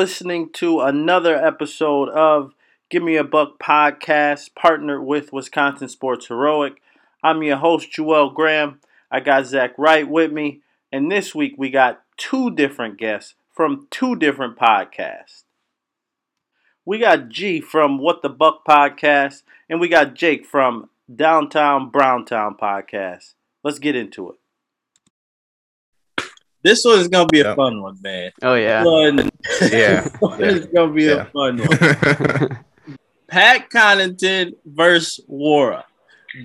listening to another episode of Give Me a Buck podcast, partnered with Wisconsin Sports Heroic. I'm your host, Joel Graham. I got Zach Wright with me, and this week we got two different guests from two different podcasts. We got G from What the Buck podcast, and we got Jake from Downtown Browntown podcast. Let's get into it. This one is gonna be a Yep. fun one, man. Oh yeah. One- Yeah. it's gonna be Yeah. a fun one. Pat Connaughton versus Wara.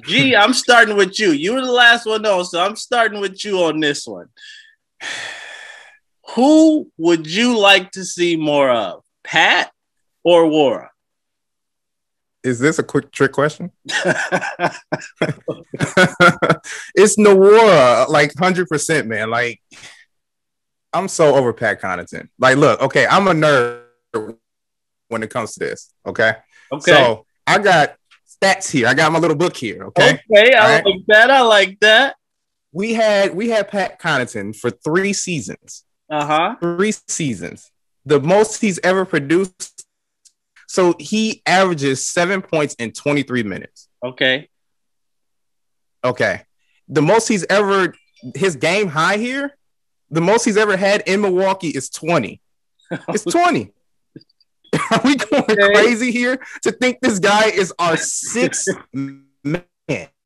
Gee, I'm starting with you. You were the last one on, so I'm starting with you on this one. Who would you like to see more of, Pat or Wara? Is this a quick trick question? it's Nwora, like hundred percent, man. Like I'm so over Pat Connaughton. Like, look, okay, I'm a nerd when it comes to this. Okay, okay. so I got stats here. I got my little book here. Okay, Okay, I All right. like that. I like that. we had we had Pat Connaughton for three seasons. Uh huh. three seasons, the most he's ever produced. So he averages seven points in 23 minutes. Okay. Okay. The most he's ever, his game high here, the most he's ever had in Milwaukee is 20. It's 20. Are we going Okay. crazy here to think this guy is our sixth man?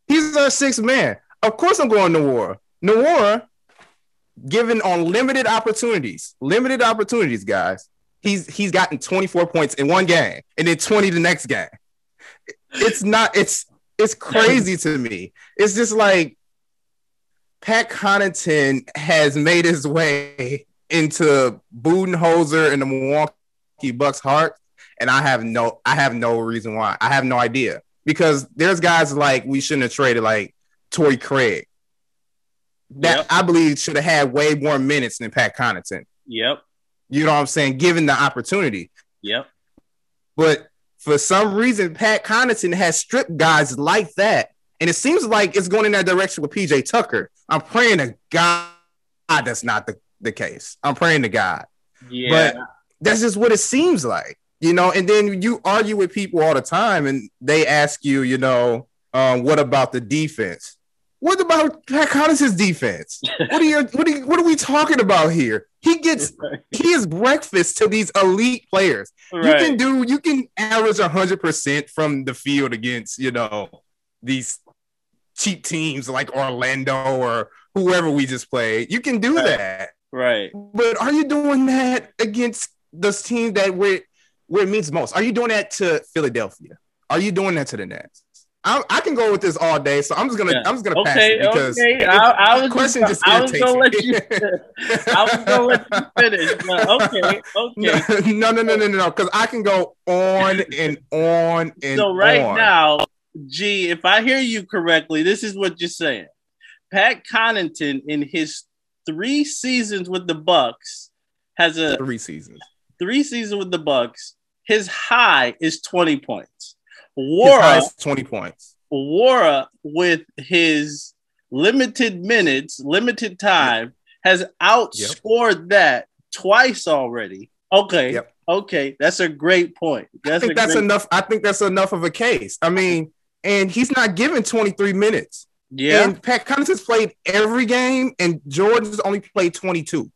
He's our sixth man. Of course, I'm going Nwora. Nwora, given on limited opportunities, limited opportunities, guys. He's he's gotten 24 points in one game and then 20 the next game. It's not. It's it's crazy to me. It's just like Pat Connaughton has made his way into Budenholzer and the Milwaukee Bucks' heart, and I have no, I have no reason why. I have no idea because there's guys like we shouldn't have traded like Torrey Craig that Yep. I believe should have had way more minutes than Pat Connaughton. Yep. You know what I'm saying? Given the opportunity, Yep. but for some reason, Pat Connaughton has stripped guys like that. And it seems like it's going in that direction with PJ Tucker. I'm praying to God that's not the, the case. I'm praying to God. Yeah. But that's just what it seems like, you know. And then you argue with people all the time, and they ask you, you know, um, what about the defense? What about Pat Connaughton's defense? What are you, what are you, what are we talking about here? He gets he is breakfast to these elite players. You can do you can average hundred percent from the field against you know these cheap teams like Orlando or whoever we just played. You can do Right. that, right. but are you doing that against this team that where where it means most? Are you doing that to Philadelphia? Are you doing that to the Nets? I, I can go with this all day, so I'm just gonna Yeah. I'm just gonna pass Okay. it because Okay. I, I the was question just, just I was gonna let you. I was gonna let you finish. Okay. Okay. no, no, no, no, no, no, because I can go on and on and So right on. now, G, if I hear you correctly, this is what you're saying. Pat Connaughton in his three seasons with the Bucks has a three seasons. three seasons with the Bucks. His high is 20 points. Wara, 20 points. Wara with his limited minutes, limited time, has outscored that twice already. Okay. Yep. Okay. That's a great point. I That's a think that's enough. I think that's enough of a case. I mean, and he's not given 23 minutes. yeah. And Pat Connaughton's played every game, and Jordan's only played 22.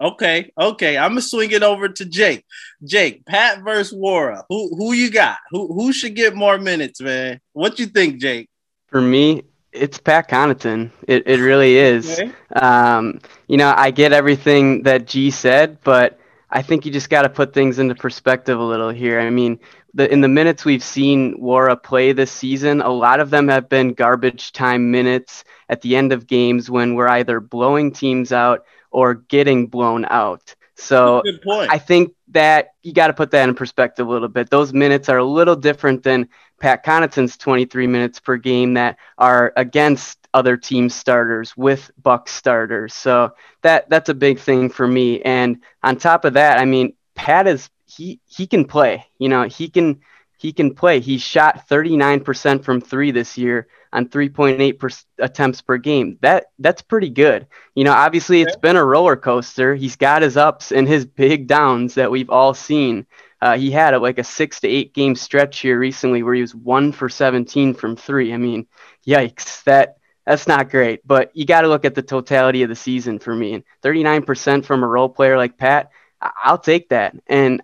Okay, okay. I'm gonna swing it over to Jake. Jake, Pat versus Wara. Who who you got? Who who should get more minutes, man? What you think, Jake? For me, it's Pat Connaughton. It it really is. Okay. Um, you know, I get everything that G said, but I think you just got to put things into perspective a little here. I mean, the in the minutes we've seen Wara play this season, a lot of them have been garbage time minutes at the end of games when we're either blowing teams out or getting blown out. So I think that you got to put that in perspective a little bit. Those minutes are a little different than Pat Connaughton's 23 minutes per game that are against other team starters with Buck starters. So that that's a big thing for me. And on top of that, I mean, Pat is he he can play. You know, he can he can play. He shot 39% from three this year on 3.8 per, attempts per game. That that's pretty good. You know, obviously it's been a roller coaster. He's got his ups and his big downs that we've all seen. Uh, he had a, like a six to eight game stretch here recently where he was one for 17 from three. I mean, yikes! That that's not great. But you got to look at the totality of the season for me. And 39% from a role player like Pat, I- will take that. And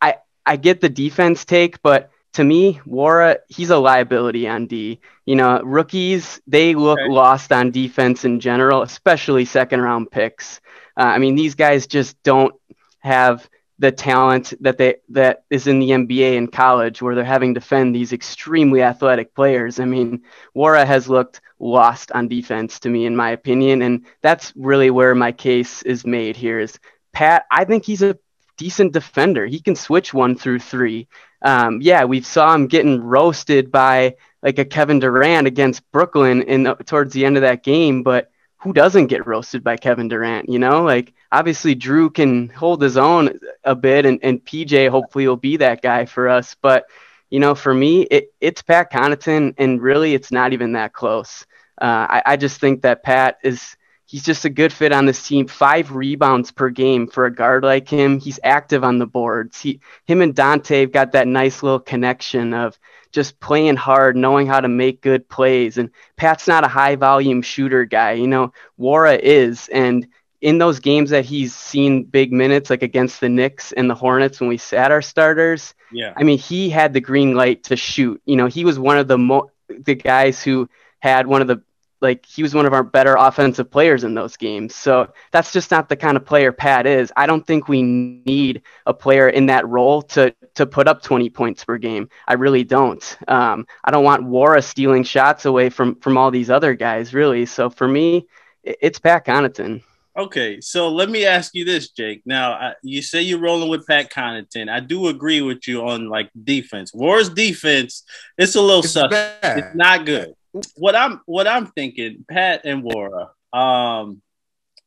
I, I get the defense take, but to me, Nwora, he's a liability on D. You know, rookies, they look okay. lost on defense in general, especially second round picks. Uh, I mean, these guys just don't have the talent that they that is in the NBA and college where they're having to defend these extremely athletic players. I mean, Nwora has looked lost on defense to me in my opinion and that's really where my case is made here is Pat, I think he's a decent defender. He can switch one through three. Um, yeah, we saw him getting roasted by like a Kevin Durant against Brooklyn in towards the end of that game, but who doesn't get roasted by Kevin Durant? You know, like obviously Jrue can hold his own a bit, and, and PJ hopefully will be that guy for us. But you know, for me, it, it's Pat Connaughton, and really, it's not even that close. Uh, I, I just think that Pat is he's just a good fit on this team. Five rebounds per game for a guard like him. He's active on the boards. He, him and Donte have got that nice little connection of just playing hard, knowing how to make good plays. And Pat's not a high volume shooter guy. You know, Nwora is. And in those games that he's seen big minutes, like against the Knicks and the Hornets when we sat our starters, yeah. I mean, he had the green light to shoot. You know, he was one of the mo- the guys who had one of the like he was one of our better offensive players in those games. So that's just not the kind of player Pat is. I don't think we need a player in that role to to put up 20 points per game. I really don't. Um, I don't want Nwora stealing shots away from from all these other guys, really. So for me, it's Pat Connaughton. Okay, so let me ask you this, Jake. Now, I, you say you're rolling with Pat Connaughton. I do agree with you on like defense. Wars defense, it's a little it's suspect. Bad. It's not good what I'm what I'm thinking, Pat and Nwora. Um,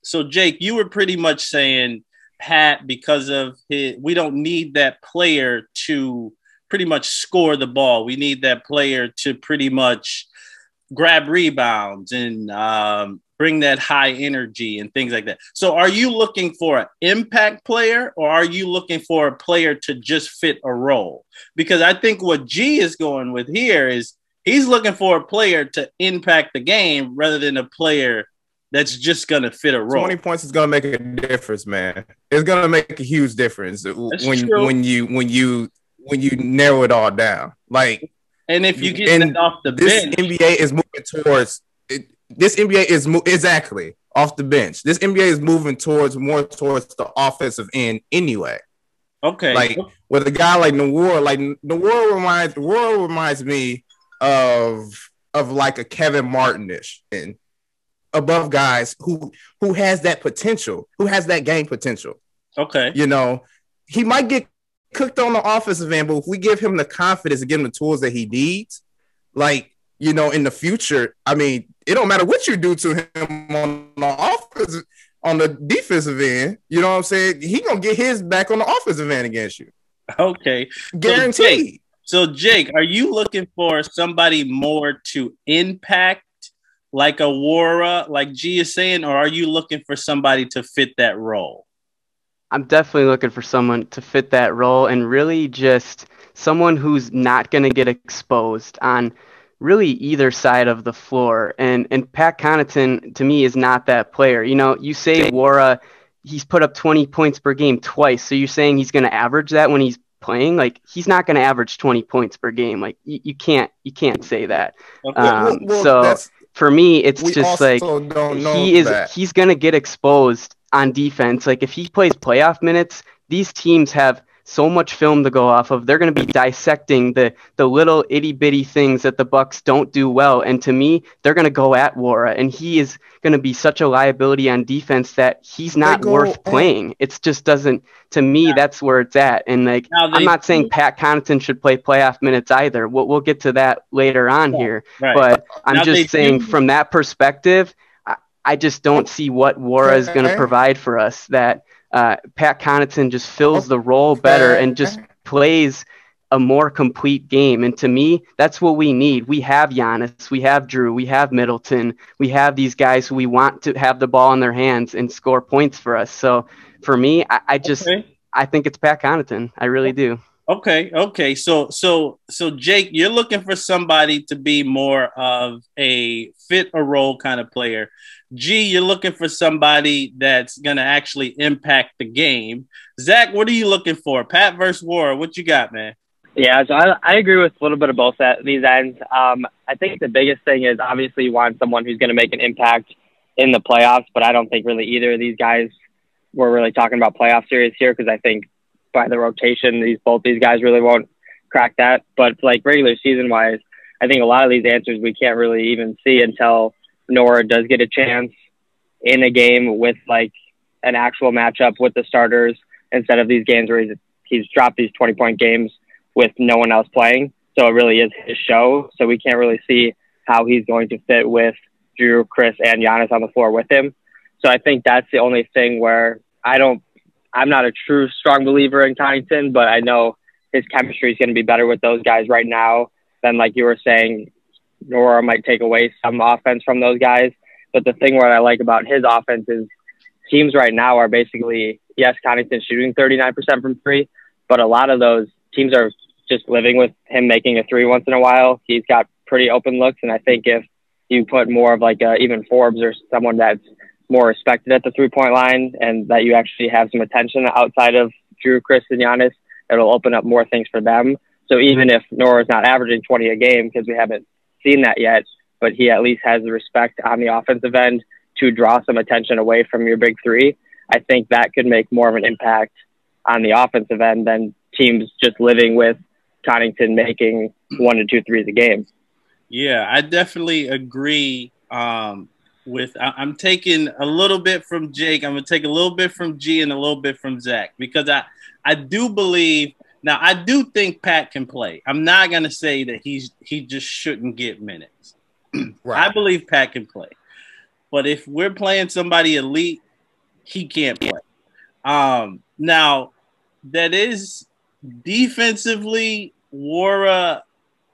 so Jake, you were pretty much saying Pat because of his. We don't need that player to pretty much score the ball. We need that player to pretty much grab rebounds and um, bring that high energy and things like that. So, are you looking for an impact player or are you looking for a player to just fit a role? Because I think what G is going with here is he's looking for a player to impact the game rather than a player that's just gonna fit a role. Twenty points is gonna make a difference, man. It's gonna make a huge difference that's when true. when you when you when you narrow it all down. Like, and if you get that off the this bench, NBA is moving towards it, this NBA is mo- exactly off the bench. This NBA is moving towards more towards the offensive end anyway. Okay, like with a guy like Nwora, like Nwora reminds Nwora reminds me of of like a Kevin Martinish and above guys who who has that potential, who has that game potential. Okay. You know, he might get cooked on the offensive end, but if we give him the confidence and give him the tools that he needs, like you know, in the future, I mean, it don't matter what you do to him on the offensive on the defensive end. You know what I'm saying? He gonna get his back on the offensive end against you. Okay, guaranteed. So, Jake, are you looking for somebody more to impact, like a Nwora, like G is saying, or are you looking for somebody to fit that role? I'm definitely looking for someone to fit that role and really just someone who's not going to get exposed on really either side of the floor. And and Pat Connaughton to me is not that player. You know, you say Nwora, he's put up 20 points per game twice. So you're saying he's going to average that when he's playing, like he's not going to average 20 points per game. Like you, you can't you can't say that. Okay. Um, well, well, so for me, it's just like he is that. he's going to get exposed on defense. Like if he plays playoff minutes, these teams have so much film to go off of. They're going to be dissecting the the little itty bitty things that the Bucks don't do well, and to me, they're going to go at Nwora, and he is going to be such a liability on defense that he's not worth playing. It just doesn't. To me, yeah. that's where it's at. And like, I'm not saying Pat Connaughton should play playoff minutes either. We'll, we'll get to that later on yeah. here, right. but I'm now just saying do. from that perspective. I, I just don't see what Nwora is going to provide for us that uh, Pat Connaughton just fills the role better and just plays a more complete game. And to me, that's what we need. We have Giannis, we have Jrue, we have Middleton, we have these guys who we want to have the ball in their hands and score points for us. So for me, I, I just okay. I think it's Pat Connaughton. I really do. Okay, okay. So so so Jake, you're looking for somebody to be more of a fit a role kind of player. G, you're looking for somebody that's gonna actually impact the game. Zach, what are you looking for? Pat versus War, what you got, man? Yeah, so I, I agree with a little bit of both at these ends. Um, I think the biggest thing is obviously you want someone who's going to make an impact in the playoffs, but I don't think really either of these guys were really talking about playoff series here because I think by the rotation, these both these guys really won't crack that. But like regular season wise, I think a lot of these answers we can't really even see until Nwora does get a chance in a game with like an actual matchup with the starters instead of these games where he's, he's dropped these 20 point games with no one else playing. So it really is his show. So we can't really see how he's going to fit with Jrue, Khris, and Giannis on the floor with him. So I think that's the only thing where I don't I'm not a true strong believer in Connaughton, but I know his chemistry is going to be better with those guys right now than like you were saying. Nwora might take away some offense from those guys. But the thing what I like about his offense is teams right now are basically yes, Connaughton shooting 39% from three, but a lot of those teams are just living with him making a three once in a while. He's got pretty open looks, and I think if you put more of like a, even Forbes or someone that's more respected at the three point line and that you actually have some attention outside of Jrue, Khris, and Giannis, it'll open up more things for them. So even if Nwora's not averaging 20 a game because we haven't seen that yet, but he at least has the respect on the offensive end to draw some attention away from your big three. I think that could make more of an impact on the offensive end than teams just living with Connaughton making one to two threes a game. Yeah, I definitely agree. Um, with I, am taking a little bit from Jake. I'm gonna take a little bit from G and a little bit from Zach because I I do believe now I do think Pat can play. I'm not gonna say that he's he just shouldn't get minutes. right. I believe Pat can play, but if we're playing somebody elite, he can't play. Um, now that is defensively, Wara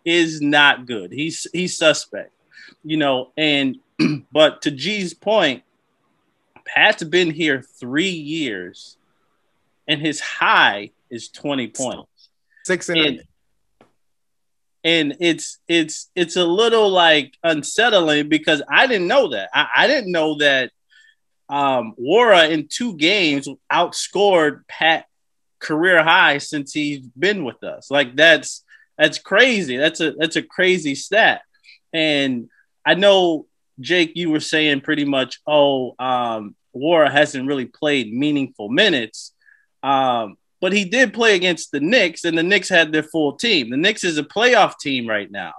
is not good. He's he's suspect, you know, and but to G's point, Pat's been here three years, and his high is twenty points. Six and, and, and it's it's it's a little like unsettling because I didn't know that. I, I didn't know that um Nwora in two games outscored Pat career high since he's been with us. Like that's that's crazy. That's a that's a crazy stat. And I know Jake, you were saying pretty much, oh, um, Nwora hasn't really played meaningful minutes. Um, but he did play against the Knicks, and the Knicks had their full team. The Knicks is a playoff team right now.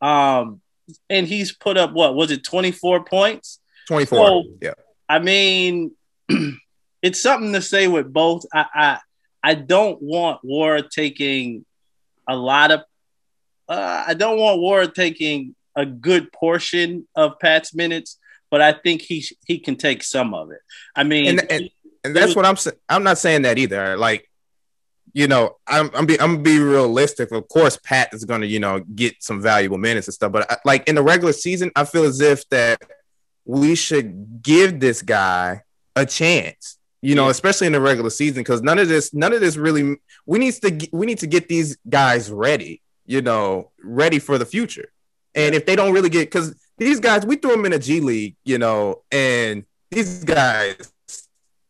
Um, and he's put up what was it, 24 points? 24. So, yeah. I mean, it's something to say with both. I, I I don't want Nwora taking a lot of uh, I don't want Nwora taking a good portion of Pat's minutes, but I think he he can take some of it. I mean, and and, and that's what I'm saying. I'm not saying that either. Like, you know, I'm I'm be I'm be realistic. Of course, Pat is going to you know get some valuable minutes and stuff, but I, like in the regular season, I feel as if that we should give this guy a chance. You know, yeah. especially in the regular season, because none of this, none of this really. We need to we need to get these guys ready. You know, ready for the future. And if they don't really get, because these guys, we threw them in a G League, you know, and these guys,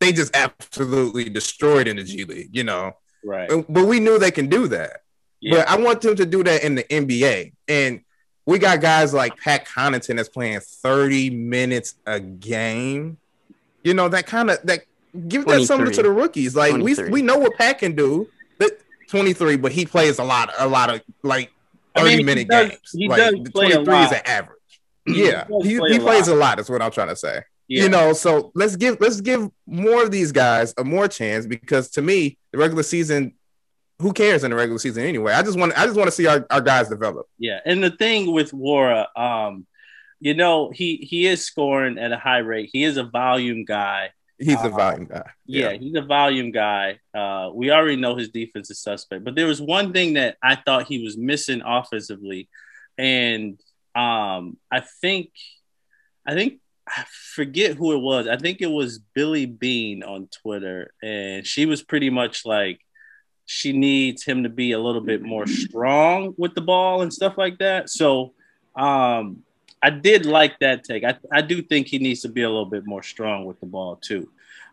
they just absolutely destroyed in the G League, you know. Right. But we knew they can do that. Yeah. But I want them to do that in the NBA. And we got guys like Pat Connaughton that's playing 30 minutes a game. You know, that kind of that give that something to the rookies. Like we we know what Pat can do. But 23, but he plays a lot, a lot of like 30 I mean, minute does, games. He like, does play 23 a lot. is an average. Yeah, he, he, play he plays a lot. Is what I'm trying to say. Yeah. You know, so let's give let's give more of these guys a more chance because to me, the regular season, who cares in the regular season anyway? I just want I just want to see our, our guys develop. Yeah, and the thing with Nwora, um, you know, he he is scoring at a high rate. He is a volume guy. He's a volume guy. Yeah, Yeah. he's a volume guy. Uh, we already know his defense is suspect, but there was one thing that I thought he was missing offensively, and um, I think, I think I forget who it was. I think it was Billy Bean on Twitter, and she was pretty much like she needs him to be a little bit more strong with the ball and stuff like that. So, um, I did like that take. I, I do think he needs to be a little bit more strong with the ball too.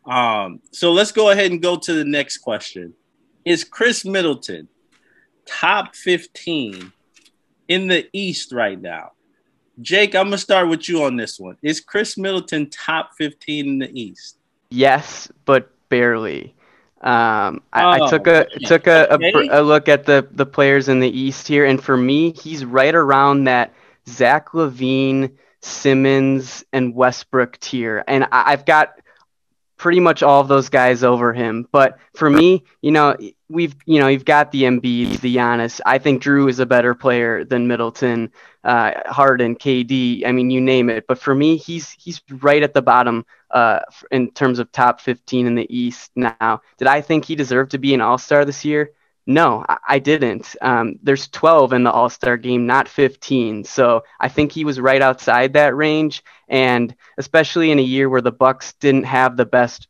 Um, so let's go ahead and go to the next question. Is Khris Middleton top 15 in the East right now? Jake, I'm gonna start with you on this one. Is Khris Middleton top 15 in the East? Yes, but barely. Um, I, Oh, I took a okay. took a, a, a look at the the players in the East here, and for me, he's right around that Zach LaVine, Simmons, and Westbrook tier, and I, I've got pretty much all of those guys over him. But for me, you know, we've you know you've got the Embiid, the Giannis. I think Jrue is a better player than Middleton, uh, Harden, KD. I mean, you name it. But for me, he's he's right at the bottom uh, in terms of top 15 in the East. Now, did I think he deserved to be an All Star this year? No, I, didn't. Um, there's 12 in the All Star game, not 15. So I think he was right outside that range, and especially in a year where the Bucks didn't have the best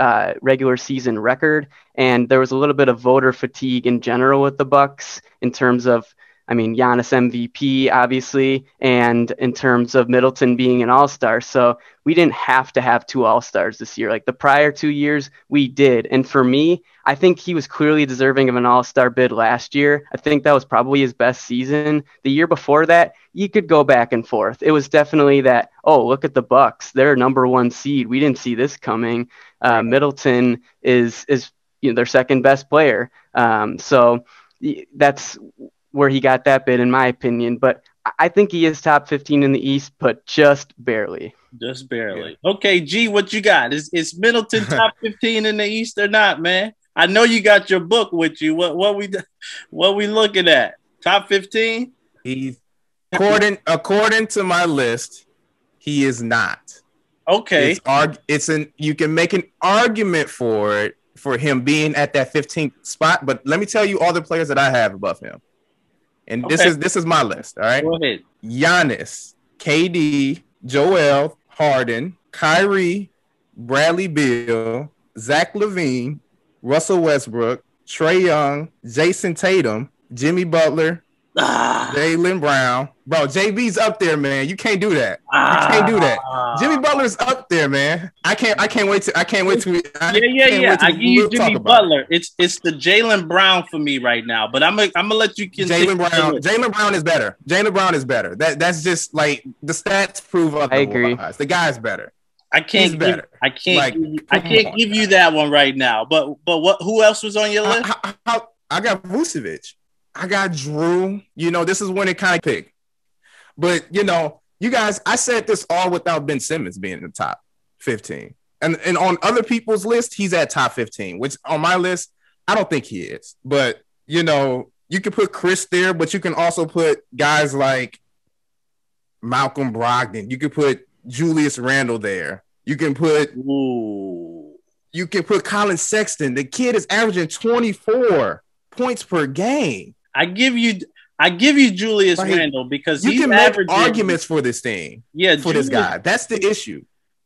uh, regular season record, and there was a little bit of voter fatigue in general with the Bucks in terms of, I mean, Giannis MVP obviously, and in terms of Middleton being an All Star. So we didn't have to have two All Stars this year. Like the prior two years, we did, and for me, I think he was clearly deserving of an All Star bid last year. I think that was probably his best season. The year before that, you could go back and forth. It was definitely that. Oh, look at the Bucks; they're number one seed. We didn't see this coming. Uh, Middleton is is you know their second best player. Um, so that's where he got that bid, in my opinion. But I- I think he is top 15 in the East, but just barely. Just barely. Okay, G, what you got? Is is Middleton top 15 in the East or not, man? I know you got your book with you. What what we what we looking at? Top 15? He's according according to my list, he is not. Okay. It's arg- it's an you can make an argument for it for him being at that 15th spot, but let me tell you all the players that I have above him. And this is this is my list, all right? Go ahead. Giannis, KD, Joel, Harden, Kyrie, Bradley Beal, Zach LaVine, Russell Westbrook, Trae Young, Jayson Tatum, Jimmy Butler, Ah, Jaylen Brown. Bro, JB's up there, man. You can't do that. You can't do that. ah. Jimmy Butler's up there, man. I can't. I can't wait to. I can't wait to. I Yeah, yeah, can't yeah. wait till I give you Jimmy about it. Butler. It's it's the Jaylen Brown for me right now. But I'm gonna I'm gonna let you continue. Jaylen Brown. Jaylen Brown is better. Jaylen Brown is better. That that's just like the stats prove otherwise. agree. The guy's better. I can't He's give, better. I can't Like, give I can't on, give you that one right now. But but what who else was on your list? How- how- how- I got Vucevic. I got Jrue. You know, this is when it kind of picked. But you know, you guys, I said this all without Ben Simmons being in the top 15. And and on other people's list, he's at top 15, which on my list, I don't think he is. But you know, you can put Khris there, but you can also put guys like Malcolm Brogdon. You could put Julius Randle there. You can put Ooh. you can put Collin Sexton. The kid is averaging 24 points per game. I give you I give you Julius Like, Randle because You he's can make arguments for this thing, yeah, for this guy. That's the issue.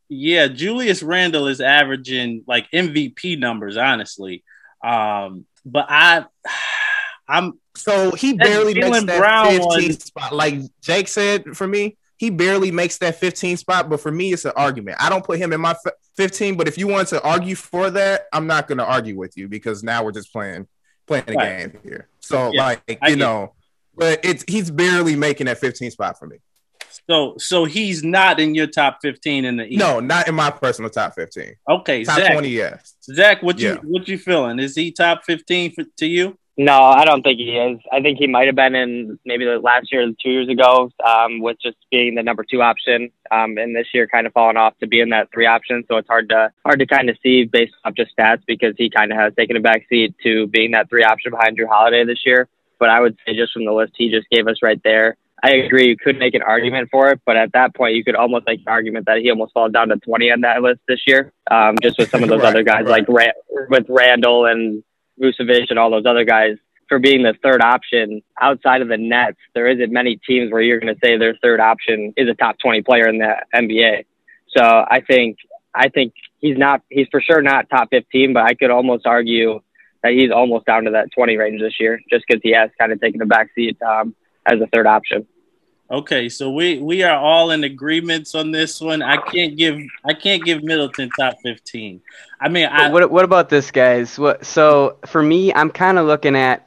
Yeah, Julius Randle is averaging like MVP numbers, honestly. Um, but I I'm So he barely makes that Brown 15 one- spot. Like Jake said, for me, he barely makes that 15 spot. But for me, it's an argument. I don't put him in my 15. But if you want to argue for that, I'm not going to argue with you because now we're just playing playing Right. game here. So Yeah, like I you it. know, but it's he's barely making that 15 spot for me. so so he's not in your top 15 in the East. No, not in my personal top 15. Okay, Top Zach. 20, yes. Zach, what you Yeah. what you feeling? Is he top 15 for, to you? No, I don't think he is. I think he might have been in maybe the last year or two years ago, um, with just being the number two option, um, and this year kind of falling off to being that three option. So it's hard to hard to kind of see based off just stats because he kind of has taken a back seat to being that three option behind Jrue Holiday this year. But I would say just from the list he just gave us right there, I agree. You could make an argument for it, but at that point, you could almost make an argument that he almost falls down to 20 on that list this year, um, just with some of those Right, other guys right. like Ra- with Randle and Vucevic and all those other guys for being the third option outside of the Nets. There isn't many teams where you're going to say their third option is a top 20 player in the NBA. So I think I think he's not he's for sure not top 15, but I could almost argue that he's almost down to that 20 range this year, just because he has kind of taken a backseat um, as a third option. Okay, so we we are all in agreements on this one. I can't give I can't give Middleton top fifteen. I mean, I what what about this, guys? What so for me, I'm kind of looking at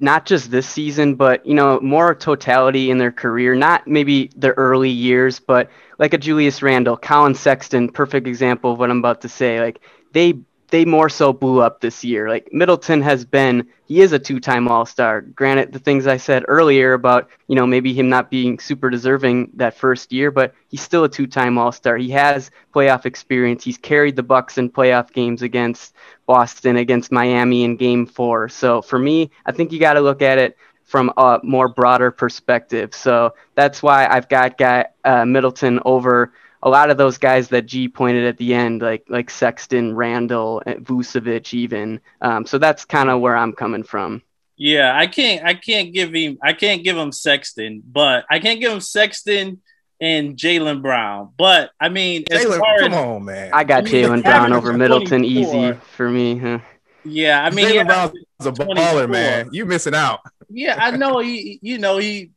not just this season, but you know, more totality in their career. Not maybe the early years, but like a Julius Randle, Collin Sexton, perfect example of what I'm about to say. Like they they more so blew up this year. Like Middleton has been, he is a two-time All-Star. Granted, the things I said earlier about you know maybe him not being super deserving that first year, but he's still a two-time All-Star. He has playoff experience. He's carried the Bucks in playoff games against Boston, against Miami in Game Four. So for me, I think you got to look at it from a more broader perspective. So that's why I've got got uh, Middleton over a lot of those guys that G pointed at the end, like like Sexton, Randle, and Vucevic, even. Um, so that's kind of where I'm coming from. yeah, I can't I can't give him I can't give him Sexton, but I can't give him Sexton and Jaylen Brown. But I mean, as Jaylen, far come as on, man. I got I mean, Jaylen Brown over Middleton easy for me. Huh? yeah, I mean, Jaylen yeah, Brown's a baller, man. You missing out. yeah, I know he you know he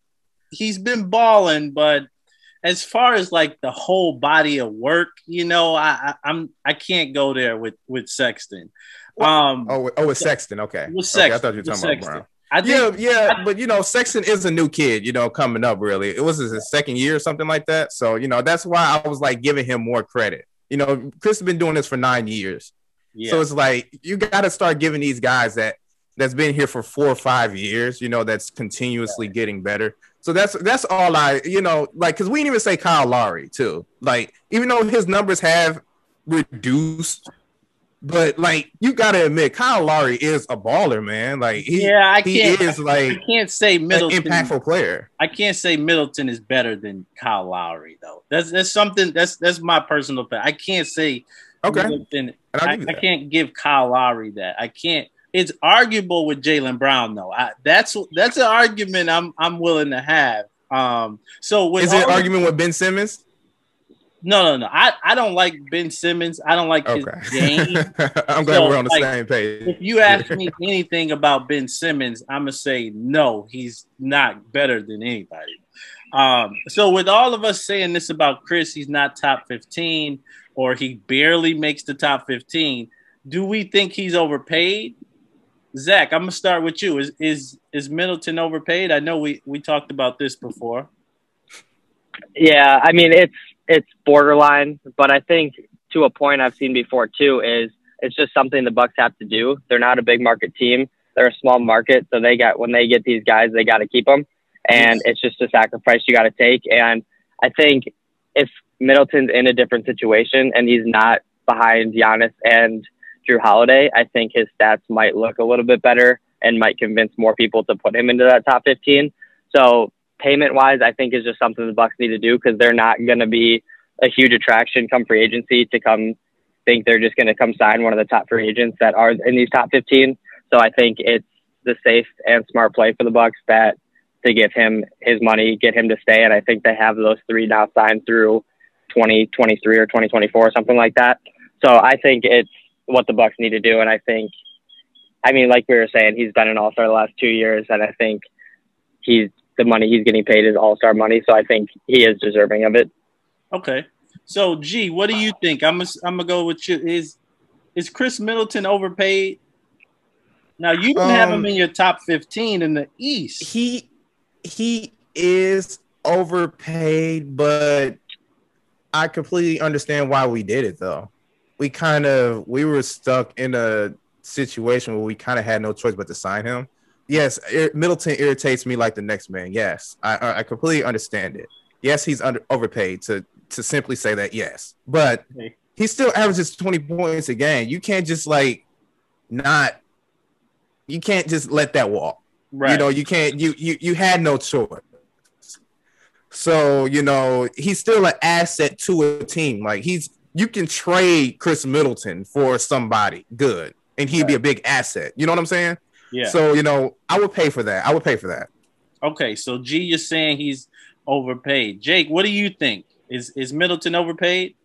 he's been balling, but as far as like the whole body of work, you know, I, I I'm I can't go there with with Sexton. Um, Oh, oh, it's Sexton. Okay. with Okay, I thought you were talking about Brown. I think Yeah, yeah, but you know, Sexton is a new kid, you know, coming up really. It was his second year or something like that. So, you know, that's why I was like giving him more credit. You know, Khris has been doing this for nine years. yeah. So it's like you got to start giving these guys that that's been here for four or five years, you know, that's continuously getting better. So that's that's all I, you know, like because we didn't even say Kyle Lowry too. Like even though his numbers have reduced, but like you got to admit, Kyle Lowry is a baller, man. Like he, yeah, I he can't. is I can't say Middleton. impactful player. I can't say Middleton is better than Kyle Lowry though. That's that's something that's that's my personal opinion. I can't say Okay, Middleton. I, I can't give Kyle Lowry that. I can't. It's arguable with Jaylen Brown though. I, that's that's an argument I'm I'm willing to have. Um. So with Is it an all- argument with Ben Simmons? No, no, no. I, I don't like Ben Simmons. I don't like Okay, his game. I'm glad So, we're on the like, same page. if you ask me anything about Ben Simmons, I'm gonna say no. He's not better than anybody. Um, so with all of us saying this about Khris, he's not top 15 or he barely makes the top 15. Do we think he's overpaid? Zach, I'm gonna start with you. Is is is Middleton overpaid? I know we we talked about this before. Yeah, I mean it's it's borderline, but I think to a point I've seen before too is it's just something the Bucks have to do. They're not a big market team; they're a small market, so they got when they get these guys, they got to keep them, and Yes. it's just a sacrifice you got to take. And I think if Middleton's in a different situation and he's not behind Giannis and Jrue Holiday, I think his stats might look a little bit better and might convince more people to put him into that top 15. So payment wise, I think is just something the Bucks need to do because they're not going to be a huge attraction come free agency to come think they're just going to come sign one of the top free agents that are in these top 15. So I think it's the safe and smart play for the Bucks that to give him his money, get him to stay, and I think they have those three now signed through 2023 or 2024 or something like that. So I think it's what the Bucks need to do, and I think, I mean, like we were saying, he's been an All Star the last two years, and I think he's the money he's getting paid is All Star money, so I think he is deserving of it. Okay. So G, what do you think? I'm gonna I'm gonna go with you. Is is Khris Middleton overpaid? Now you didn't have him Um, in your top 15 in the East. he he is overpaid, but I completely understand why we did it though. We kind of we were stuck in a situation where we kind of had no choice but to sign him. Yes, ir- Middleton irritates me like the next man. Yes, I I I completely understand it. Yes, he's under overpaid to to simply say that. Yes, but he still averages twenty points a game. You can't just like not. You can't just let that walk. Right. You know, you can't. You you you had no choice. So, you know, he's still an asset to a team. Like he's you can trade Khris Middleton for somebody good and he'd right. be a big asset. You know what I'm saying? Yeah. So, you know, I would pay for that. I would pay for that. Okay, so G you're saying he's overpaid. Jake, what do you think? Is is Middleton overpaid?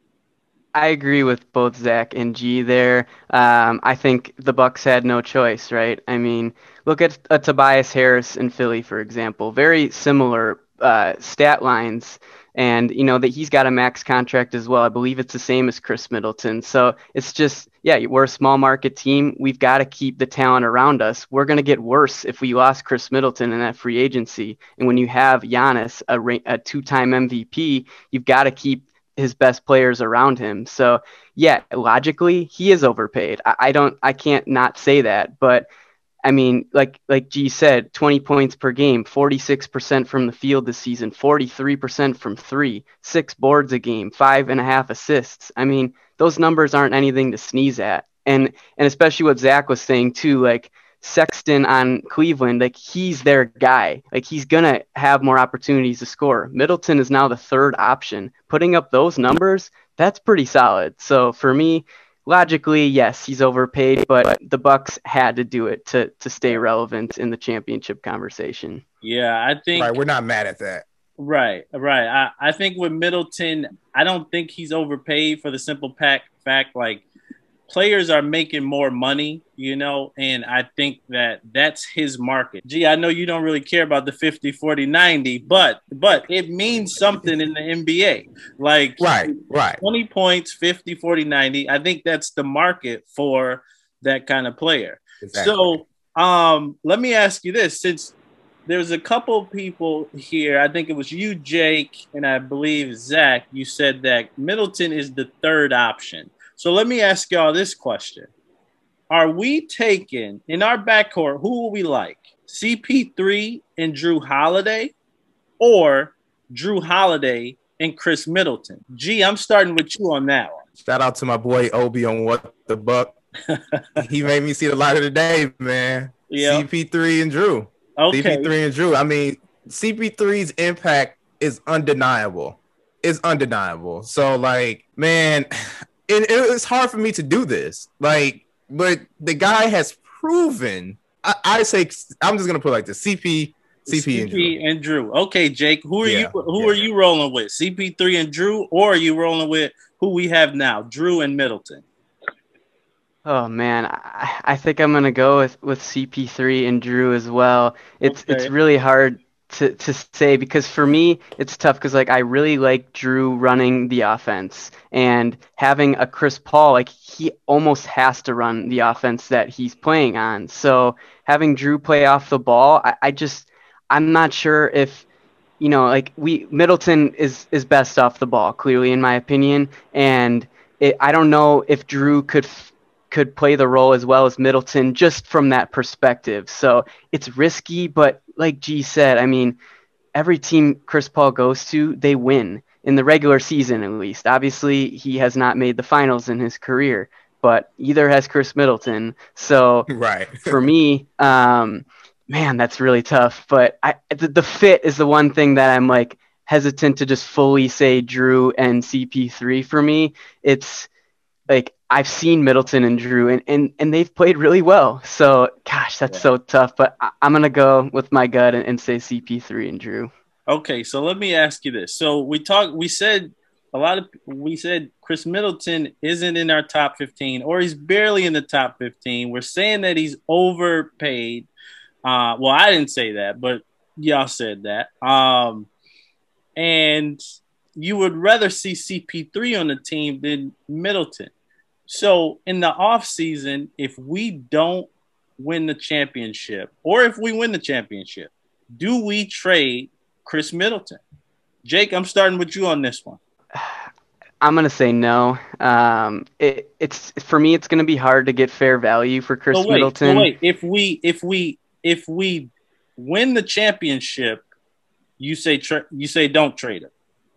I agree with both Zach and G there. Um, I think the Bucks had no choice, right? I mean, look at uh, Tobias Harris in Philly, for example. Very similar uh, stat lines, and you know that he's got a max contract as well. I believe it's the same as Khris Middleton. So it's just, yeah, we're a small market team. We've got to keep the talent around us. We're going to get worse if we lost Khris Middleton in that free agency. And when you have Giannis, a, a two-time MVP, you've got to keep his best players around him. So yeah, logically he is overpaid. I, I, don't I can't not say that. But I mean, like like G said, 20 points per game, 46% from the field this season, 43% from three, six boards a game, five and a half assists. I mean, those numbers aren't anything to sneeze at. And and especially what Zach was saying too, like Sexton on Cleveland, like he's their guy. Like he's gonna have more opportunities to score. Middleton is now the third option. Putting up those numbers, that's pretty solid. So for me, logically, yes, he's overpaid, but the Bucks had to do it to to stay relevant in the championship conversation. Yeah, I think right, we're not mad at that. Right, right. I, I think with Middleton, I don't think he's overpaid for the simple fact fact like players are making more money, you know, and I think that that's his market. Gee, I know you don't really care about the 50, 40, 90, but but it means something in the NBA. Like right, right. 20 points, 50, 40, 90. I think that's the market for that kind of player. Exactly. So um let me ask you this since there's a couple people here. I think it was you, Jake, and I believe Zach. You said that Middleton is the third option. So let me ask y'all this question. Are we taking in our backcourt, who will we like? CP3 and Jrue Holiday or Jrue Holiday and Khris Middleton? Gee, I'm starting with you on that one. Shout out to my boy Obi on What the Buck. he made me see the light of the day, man. Yeah. CP3 and Jrue. Okay. CP3 and Jrue. I mean, CP3's impact is undeniable. It's undeniable. So, like, man, and it's hard for me to do this. Like, but the guy has proven. I, I say I'm just gonna put like the CP, CP, and, Jrue. and Jrue. Okay, Jake, who are yeah, you? Who yeah. are you rolling with? CP3 and Jrue, or are you rolling with who we have now, Jrue and Middleton? Oh man, I, I think I'm gonna go with, with CP3 and Jrue as well. It's okay. it's really hard to, to say because for me it's tough because like I really like Jrue running the offense and having a Chris Paul like he almost has to run the offense that he's playing on. So having Jrue play off the ball, I, I just I'm not sure if you know like we Middleton is is best off the ball clearly in my opinion and it, I don't know if Jrue could could play the role as well as Middleton just from that perspective. So it's risky, but like G said, I mean, every team Chris Paul goes to, they win in the regular season at least. Obviously, he has not made the finals in his career, but either has Khris Middleton. So right. for me, um, man, that's really tough. But I, the, the fit is the one thing that I'm like hesitant to just fully say Jrue and CP3 for me. It's like I've seen Middleton and Jrue, and, and, and they've played really well. So, gosh, that's yeah. so tough. But I, am going to go with my gut and, and, say CP3 and Jrue. Okay, so let me ask you this. So we talked, we said a lot of, we said Khris Middleton isn't in our top 15, or he's barely in the top 15. We're saying that he's overpaid. Uh, well, I didn't say that, but y'all said that. Um, and you would rather see CP3 on the team than Middleton. So in the off season, if we don't win the championship, or if we win the championship, do we trade Khris Middleton? Jake, I'm starting with you on this one. I'm gonna say no. Um, it, it's for me, it's gonna be hard to get fair value for Khris so wait, Middleton. So wait, if we if we if we win the championship, you say tra- you say don't trade him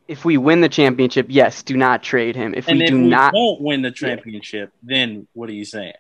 if we win the championship, yes, do not trade him. If and we if do we not won't win the championship, yeah. then what are you saying?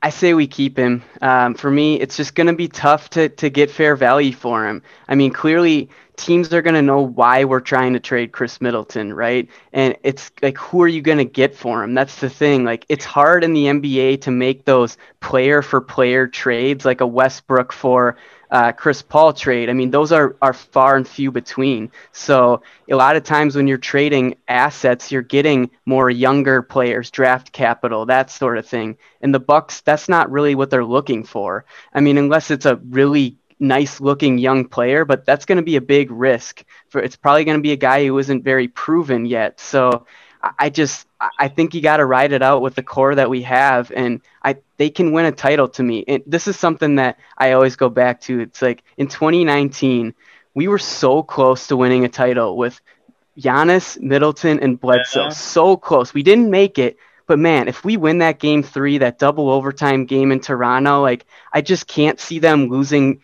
I say we keep him. Um, for me, it's just going to be tough to to get fair value for him. I mean, clearly teams are going to know why we're trying to trade Khris Middleton, right? And it's like, who are you going to get for him? That's the thing. Like, it's hard in the NBA to make those player for player trades, like a Westbrook for uh, Chris Paul trade. I mean, those are, are far and few between. So a lot of times when you're trading assets, you're getting more younger players, draft capital, that sort of thing. And the Bucks, that's not really what they're looking for. I mean, unless it's a really nice looking young player, but that's going to be a big risk for it's probably going to be a guy who isn't very proven yet. So I just I think you got to ride it out with the core that we have, and I they can win a title to me. And this is something that I always go back to. It's like in 2019, we were so close to winning a title with Giannis, Middleton, and Bledsoe. Yeah. So close. We didn't make it, but man, if we win that game three, that double overtime game in Toronto, like I just can't see them losing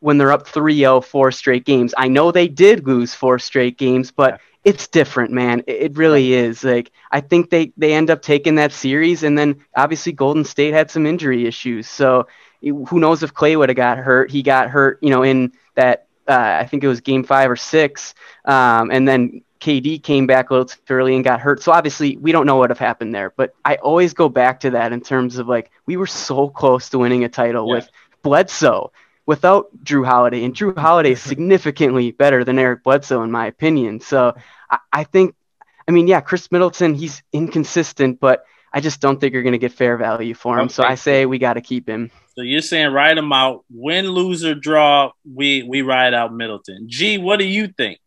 when they're up 3-0 four straight games. I know they did lose four straight games, but. It's different, man. It really is. Like I think they they end up taking that series and then obviously Golden State had some injury issues. So who knows if Clay would have got hurt. He got hurt, you know, in that uh, I think it was game 5 or 6. Um, and then KD came back a little too early and got hurt. So obviously we don't know what have happened there. But I always go back to that in terms of like we were so close to winning a title yeah. with Bledsoe without Jrue Holiday, and Jrue Holiday is significantly better than Eric Bledsoe in my opinion. So I, I think, I mean, yeah, Khris Middleton, he's inconsistent, but I just don't think you're going to get fair value for him. Okay. So I say we got to keep him. So you're saying ride him out, win, lose or draw. We we ride out Middleton. G, what do you think?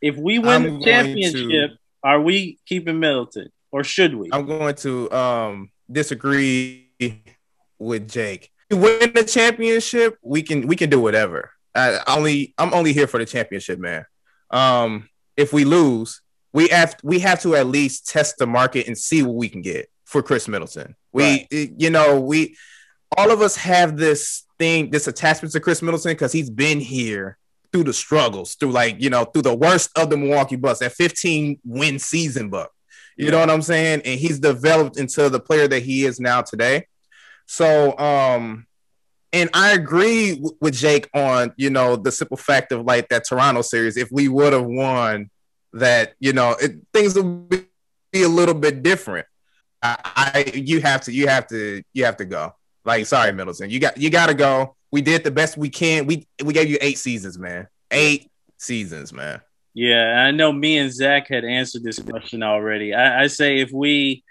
If we win I'm the championship, to, are we keeping Middleton or should we? I'm going to um, disagree with Jake win the championship, we can we can do whatever. I only I'm only here for the championship, man. Um, if we lose, we have we have to at least test the market and see what we can get for Khris Middleton. We right. you know, we all of us have this thing, this attachment to Khris Middleton because he's been here through the struggles, through like, you know, through the worst of the Milwaukee Bucks, that 15 win season buck. You yeah. know what I'm saying? And he's developed into the player that he is now today. So, um, and I agree w- with Jake on you know the simple fact of like that Toronto series. If we would have won that, you know, it, things would be, a little bit different. I, I, you have to you have to you have to go. Like, sorry, Middleton, you got you got to go. We did the best we can. We we gave you eight seasons, man. Eight seasons, man. Yeah, I know. Me and Zach had answered this question already. I, I say if we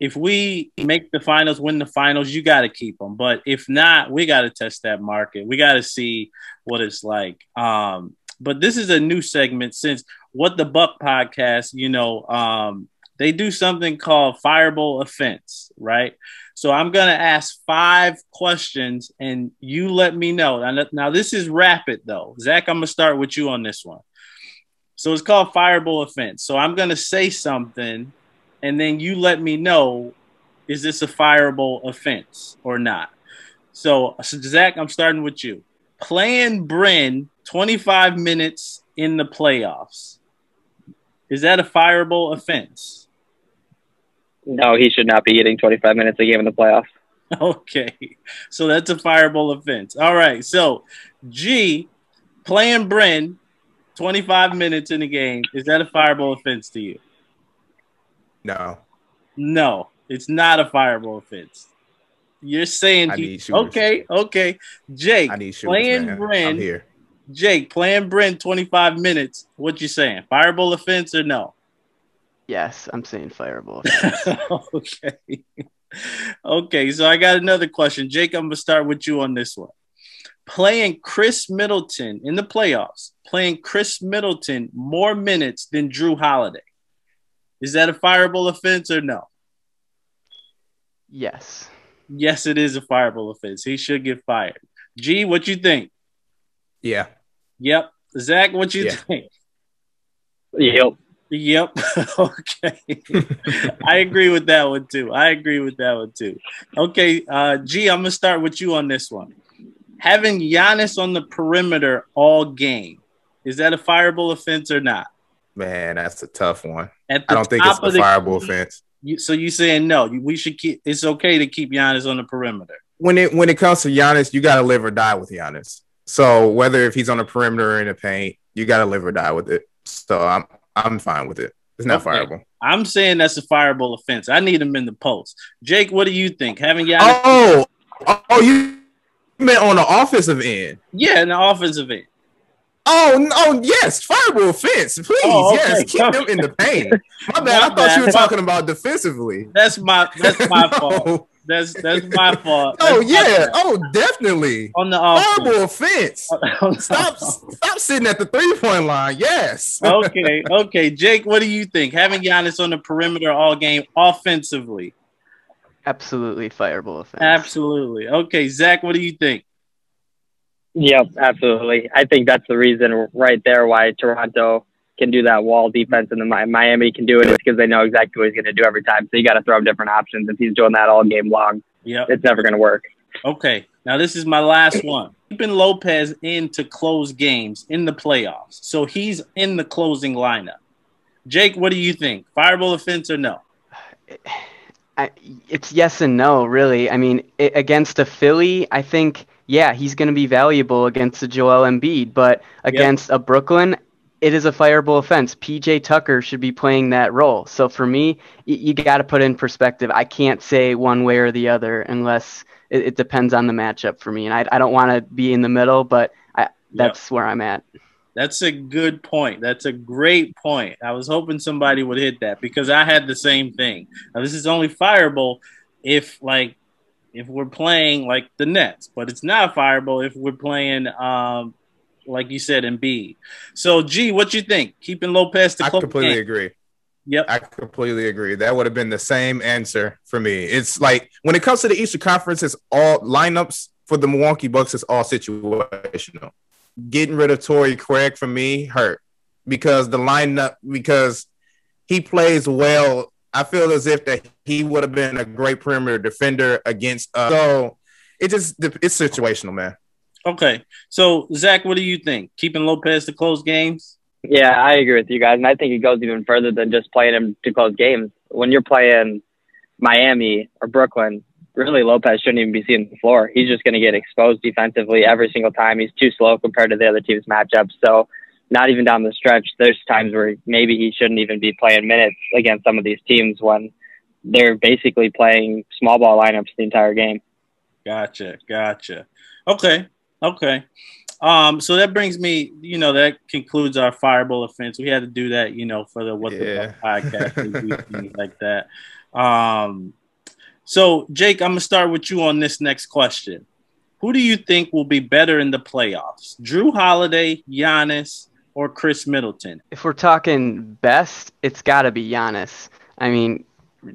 if we make the finals, win the finals, you got to keep them. But if not, we got to test that market. We got to see what it's like. Um, but this is a new segment since what the Buck podcast, you know, um, they do something called fireball offense, right? So I'm gonna ask five questions, and you let me know. Now, now this is rapid though, Zach. I'm gonna start with you on this one. So it's called fireball offense. So I'm gonna say something and then you let me know is this a fireable offense or not? So, so Zach, I'm starting with you. Playing Bryn 25 minutes in the playoffs. Is that a fireable offense? No, he should not be getting 25 minutes a game in the playoffs. Okay. So that's a fireable offense. All right. So, G, playing Bryn 25 minutes in the game, is that a fireable offense to you? No. No, it's not a fireable offense. You're saying he, okay, okay. Jake, I need shooters, playing man. Bryn. I'm here. Jake, playing Bryn 25 minutes. What you saying? Fireable offense or no? Yes, I'm saying fireable okay. okay, so I got another question. Jake, I'm gonna start with you on this one. Playing Khris Middleton in the playoffs, playing Khris Middleton more minutes than Jrue Holiday. Is that a fireable offense or no? Yes. Yes, it is a fireable offense. He should get fired. G, what you think? Yeah. Yep. Zach, what you yeah. think? Yep. Yep. okay. I agree with that one too. I agree with that one too. Okay, uh, G, I'm gonna start with you on this one. Having Giannis on the perimeter all game, is that a fireable offense or not? Man, that's a tough one. I don't think it's a fireable offense. You, so you saying no? We should keep. It's okay to keep Giannis on the perimeter. When it when it comes to Giannis, you got to live or die with Giannis. So whether if he's on the perimeter or in the paint, you got to live or die with it. So I'm I'm fine with it. It's not okay. fireable. I'm saying that's a fireable offense. I need him in the post. Jake, what do you think? Having Giannis? Oh, oh, you meant on the offensive end? Yeah, in the offensive end. Oh, oh yes, fireable offense, please. Oh, okay. Yes, keep them in the paint. My bad. My I thought bad. you were talking about defensively. That's my that's my fault. That's that's my fault. Oh that's yeah. Oh definitely. On the horrible offense. stop stop sitting at the three point line. Yes. okay. Okay. Jake, what do you think? Having Giannis on the perimeter all game offensively. Absolutely fireable offense. Absolutely. Okay, Zach, what do you think? Yep, absolutely. I think that's the reason right there why Toronto can do that wall defense and the Miami can do it is because they know exactly what he's going to do every time. So you got to throw him different options. If he's doing that all game long, yep. it's never going to work. Okay. Now this is my last one. Keeping Lopez in to close games in the playoffs. So he's in the closing lineup. Jake, what do you think? Fireball offense or no? I, it's yes and no, really. I mean, it, against a Philly, I think, yeah, he's going to be valuable against the Joel Embiid, but against yep. a Brooklyn, it is a fireable offense. PJ Tucker should be playing that role. So for me, you, you got to put in perspective. I can't say one way or the other unless it, it depends on the matchup for me. And I, I don't want to be in the middle, but I, that's yep. where I'm at. That's a good point. That's a great point. I was hoping somebody would hit that because I had the same thing. Now, this is only fireable if like if we're playing like the Nets, but it's not fireable if we're playing um, like you said, Embiid. So, G, what you think? Keeping Lopez to I completely game. agree. Yep. I completely agree. That would have been the same answer for me. It's like when it comes to the Eastern Conference, it's all lineups for the Milwaukee Bucks is all situational. Getting rid of Torrey Craig for me hurt because the lineup because he plays well. I feel as if that he would have been a great perimeter defender against us. So it just it's situational, man. Okay. So, Zach, what do you think? Keeping Lopez to close games? Yeah, I agree with you guys. And I think it goes even further than just playing him to close games. When you're playing Miami or Brooklyn, really Lopez shouldn't even be seeing the floor. He's just going to get exposed defensively every single time. He's too slow compared to the other team's matchups. So, not even down the stretch, there's times where maybe he shouldn't even be playing minutes against some of these teams when they're basically playing small ball lineups the entire game. Gotcha. Gotcha. Okay. Okay. Um, so that brings me, you know, that concludes our fireball offense. We had to do that, you know, for the what yeah. the podcast like that. Um, so Jake, I'm gonna start with you on this next question. Who do you think will be better in the playoffs? Jrue Holiday, Giannis, or Khris Middleton? If we're talking best, it's got to be Giannis. I mean,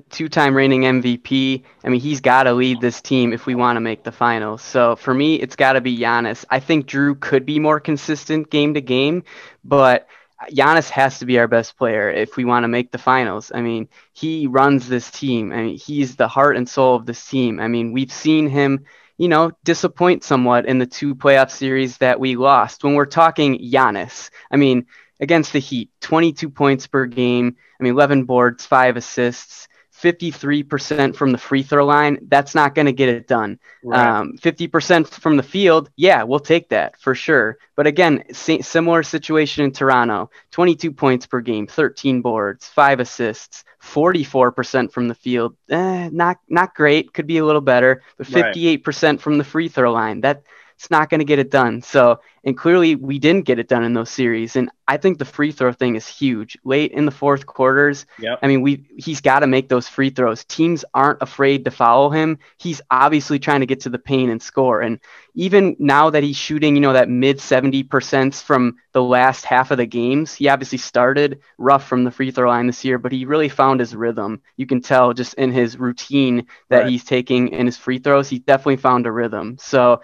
two-time reigning MVP. I mean, he's got to lead this team if we want to make the finals. So for me, it's got to be Giannis. I think Jrue could be more consistent game to game, but Giannis has to be our best player if we want to make the finals. I mean, he runs this team. I mean, he's the heart and soul of this team. I mean, we've seen him, you know, disappoint somewhat in the two playoff series that we lost. When we're talking Giannis, I mean, against the Heat, 22 points per game. I mean, 11 boards, five assists. 53% from the free throw line, that's not going to get it done. Right. Um, 50% from the field, yeah, we'll take that for sure. But again, similar situation in Toronto 22 points per game, 13 boards, five assists, 44% from the field. Eh, not, not great, could be a little better, but 58% right. from the free throw line. That it's not going to get it done. So, and clearly we didn't get it done in those series. And I think the free throw thing is huge. Late in the fourth quarters, yep. I mean, we he's got to make those free throws. Teams aren't afraid to follow him. He's obviously trying to get to the paint and score. And even now that he's shooting, you know, that mid 70% from the last half of the games, he obviously started rough from the free throw line this year, but he really found his rhythm. You can tell just in his routine that right. he's taking in his free throws, he definitely found a rhythm. So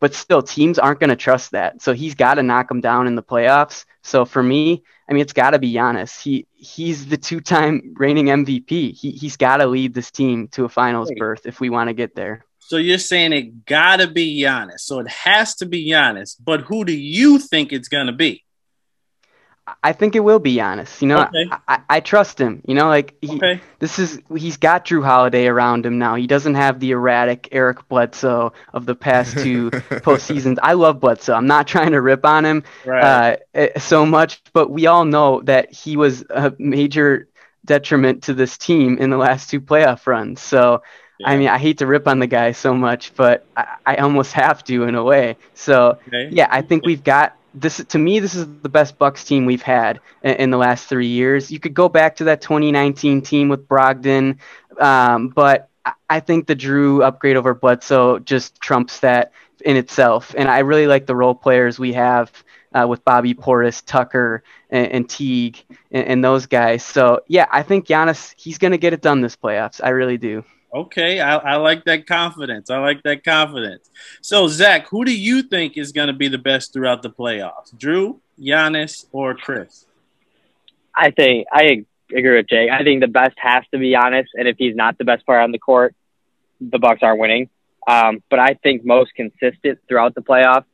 but still teams aren't going to trust that. So he's got to knock them down in the playoffs. So for me, I mean, it's got to be Giannis. He he's the two-time reigning MVP. He he's got to lead this team to a finals berth if we want to get there. So you're saying it got to be Giannis. So it has to be Giannis. But who do you think it's going to be? I think it will be Giannis. You know, Okay. I, I, I trust him. You know, like he, Okay. this is he's got Jrue Holiday around him now. He doesn't have the erratic Eric Bledsoe of the past two postseasons. I love Bledsoe. I'm not trying to rip on him Right. uh, eh, so much, but we all know that he was a major detriment to this team in the last two playoff runs. So, I mean, I hate to rip on the guy so much, but I, I almost have to in a way. So, Okay. yeah, I think we've got this. To me, this is the best Bucks team we've had in, in the last three years. You could go back to that 2019 team with Brogdon, um, but I- think the Jrue upgrade over Bledsoe just trumps that in itself. And I really like the role players we have uh, with Bobby Portis, Tucker, and, and Teague, and, and those guys. So yeah, I think Giannis he's gonna get it done this playoffs. I really do. Okay, I, I like that confidence. I like that confidence. So, Zach, who do you think is going to be the best throughout the playoffs? Jrue, Giannis, or Khris? I think I agree with Jake. I think the best has to be Giannis, and if he's not the best player on the court, the Bucks aren't winning. Um, but I think most consistent throughout the playoffs,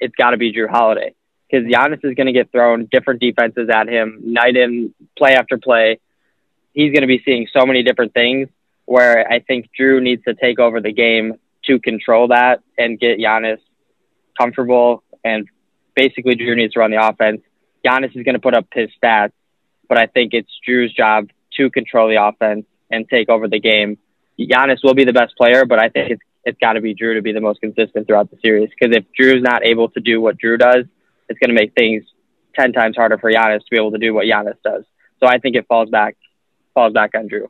it's got to be Jrue Holiday because Giannis is going to get thrown different defenses at him night in, play after play. He's going to be seeing so many different things where I think Jrue needs to take over the game to control that and get Giannis comfortable. And basically, Jrue needs to run the offense. Giannis is going to put up his stats, but I think it's Jrue's job to control the offense and take over the game. Giannis will be the best player, but I think it's it's got to be Jrue to be the most consistent throughout the series. Because if Jrue's not able to do what Jrue does, it's going to make things ten times harder for Giannis to be able to do what Giannis does. So I think it falls back falls back on Jrue.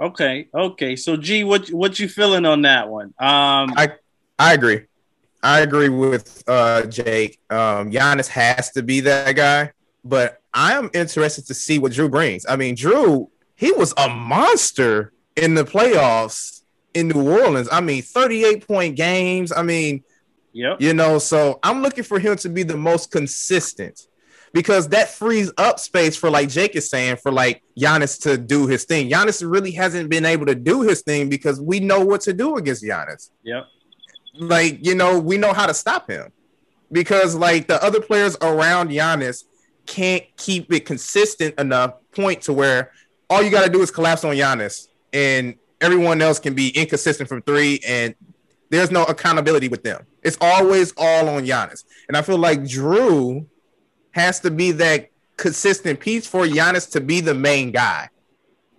Okay, okay. So, G, what what you feeling on that one? Um, I I agree. I agree with uh, Jake. Um, Giannis has to be that guy, but I am interested to see what Jrue brings. I mean, Jrue, he was a monster in the playoffs in New Orleans. I mean, 38 point games. I mean, yep. you know, so I'm looking for him to be the most consistent because that frees up space for like Jake is saying for like Giannis to do his thing. Giannis really hasn't been able to do his thing because we know what to do against Giannis Yep. like you know we know how to stop him because like the other players around Giannis can't keep it consistent enough point to where all you got to do is collapse on Giannis and everyone else can be inconsistent from three and there's no accountability with them. It's always all on Giannis. And I feel like Jrue has to be that consistent piece for Giannis to be the main guy.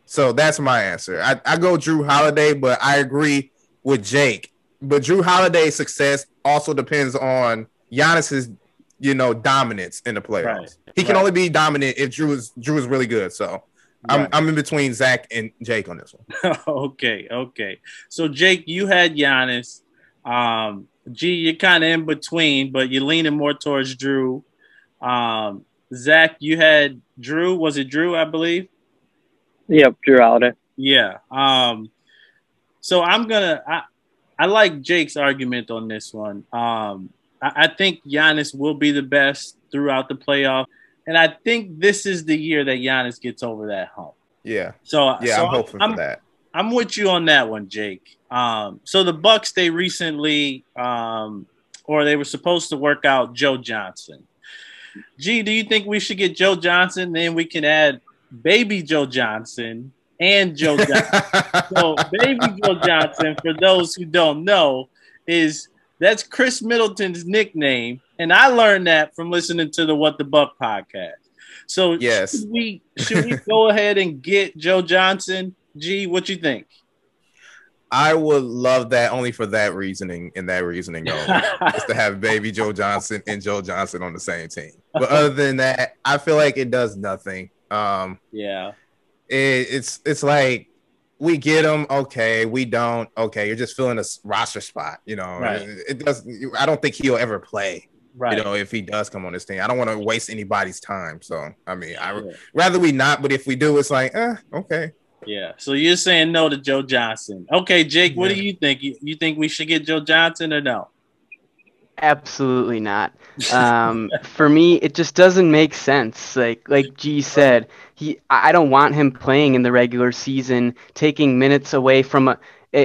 So that's my answer. I, I go Jrue Holiday, but I agree with Jake. But Jrue Holiday's success also depends on Giannis's, you know, dominance in the playoffs. Right. He can Right. only be dominant if Jrue is Jrue is really good. So I'm Right. I'm in between Zach and Jake on this one. okay, okay. So Jake, you had Giannis. Um, G, you're kind of in between, but you're leaning more towards Jrue. Um, Zach, you had Jrue. Was it Jrue? I believe. Yep, Jrue Holiday. Yeah. Um, so I'm gonna. I, I like Jake's argument on this one. Um, I, I think Giannis will be the best throughout the playoff, and I think this is the year that Giannis gets over that hump. Yeah. So Yeah, so I'm hoping I'm, for that. I'm with you on that one, Jake. Um, so the Bucks they recently, um, or they were supposed to work out Joe Johnson. Gee, do you think we should get Joe Johnson? Then we can add baby Joe Johnson and Joe Johnson. so baby Joe Johnson, for those who don't know, is that's Khris Middleton's nickname, and I learned that from listening to the What the Buck podcast. So Yes. should we should we go ahead and get Joe Johnson? G, what you think? I would love that only for that reasoning and that reasoning only. just to have baby Joe Johnson and Joe Johnson on the same team. But other than that, I feel like it does nothing. Um, yeah, it, it's it's like we get him, okay, we don't, okay. You're just filling a roster spot, you know. Right. It, it does. I don't think he'll ever play. right. You know, if he does come on this thing, I don't want to waste anybody's time. So, I mean, I yeah. rather we not. But if we do, it's like, eh, okay. yeah. So you're saying no to Joe Johnson? Okay, Jake, what do you think? You, you think we should get Joe Johnson or no? Absolutely not. Um, for me, it just doesn't make sense. Like like G said, he I don't want him playing in the regular season, taking minutes away from a.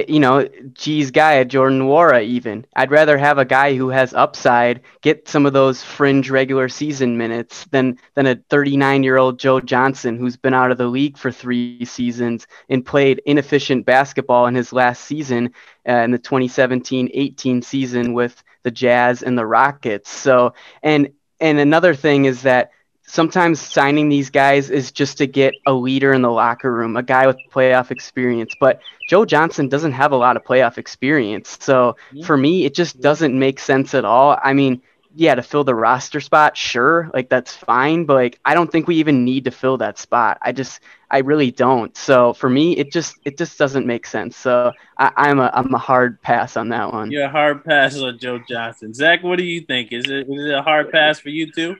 you know, G's guy, Jordan Nwora, even. I'd rather have a guy who has upside get some of those fringe regular season minutes than than a 39 year old Joe Johnson who's been out of the league for three seasons and played inefficient basketball in his last season uh, in the 2017-18 season with the Jazz and the Rockets. So, and and another thing is that sometimes signing these guys is just to get a leader in the locker room, a guy with playoff experience. But Joe Johnson doesn't have a lot of playoff experience. So mm-hmm. for me, it just doesn't make sense at all. I mean, yeah, to fill the roster spot, sure, like that's fine, but like I don't think we even need to fill that spot. I just I really don't. So for me, it just it just doesn't make sense. So I, am a I'm a hard pass on that one. You're a hard pass on Joe Johnson. Zach, what do you think? Is it is it a hard pass for you too?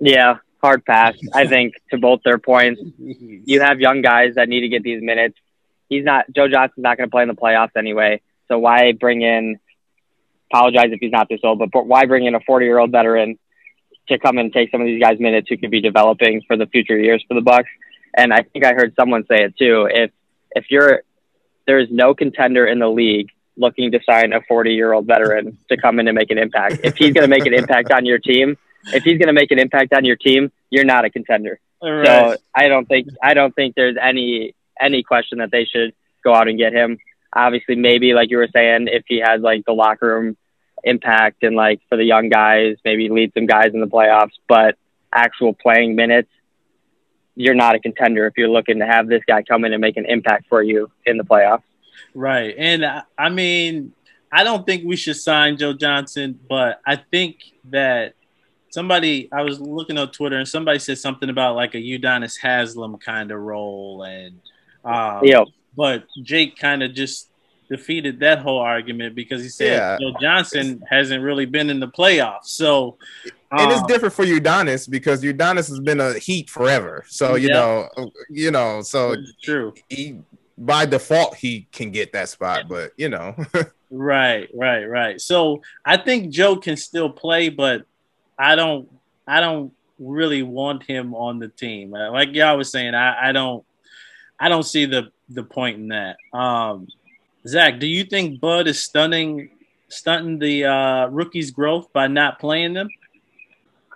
Yeah, hard pass. I think to both their points, you have young guys that need to get these minutes. He's not Joe Johnson's not going to play in the playoffs anyway. So why bring in? Apologize if he's not this old, but why bring in a 40 year old veteran to come and take some of these guys' minutes who could be developing for the future years for the Bucks? And I think I heard someone say it too. If if you're there is no contender in the league looking to sign a 40 year old veteran to come in and make an impact. If he's going to make an impact on your team, if he's going to make an impact on your team, you're not a contender. Right. So I don't think I don't think there's any any question that they should go out and get him. Obviously, maybe like you were saying, if he has like the locker room impact and like for the young guys, maybe lead some guys in the playoffs. But actual playing minutes, you're not a contender if you're looking to have this guy come in and make an impact for you in the playoffs. Right, and I mean, I don't think we should sign Joe Johnson, but I think that somebody I was looking on Twitter and somebody said something about like a Udonis Haslem kind of role, and um, yeah, but Jake kind of just defeated that whole argument because he said yeah. Joe Johnson hasn't really been in the playoffs, so. Um, and it's um, different for Udonis because Udonis has been a Heat forever, so you know, you know, so true. He by default he can get that spot, but you know. right, right, right. So I think Joe can still play, but I don't I don't really want him on the team. Uh, like y'all was saying, I, I don't I don't see the the point in that. Um, Zach, do you think Bud is stunning stunting the uh, rookies' growth by not playing them?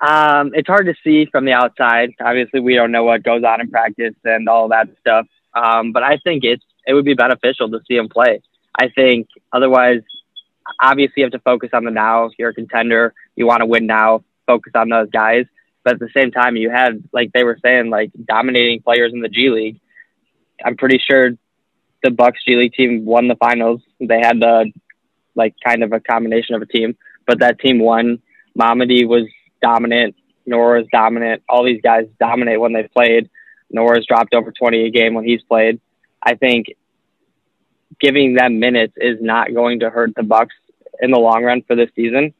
Um, it's hard to see from the outside. Obviously, we don't know what goes on in practice and all that stuff. Um, but I think it's it would be beneficial to see him play. I think otherwise, obviously, you have to focus on the now. You're a contender. You want to win now focus on those guys. But at the same time, you had, like they were saying, like dominating players in the G League. I'm pretty sure the Bucks G League team won the finals. They had the like kind of a combination of a team, but that team won. Mamadi was dominant. Nwora's dominant. All these guys dominate when they played. Nwora's dropped over 20 a game when he's played. I think giving them minutes is not going to hurt the Bucks in the long run for this season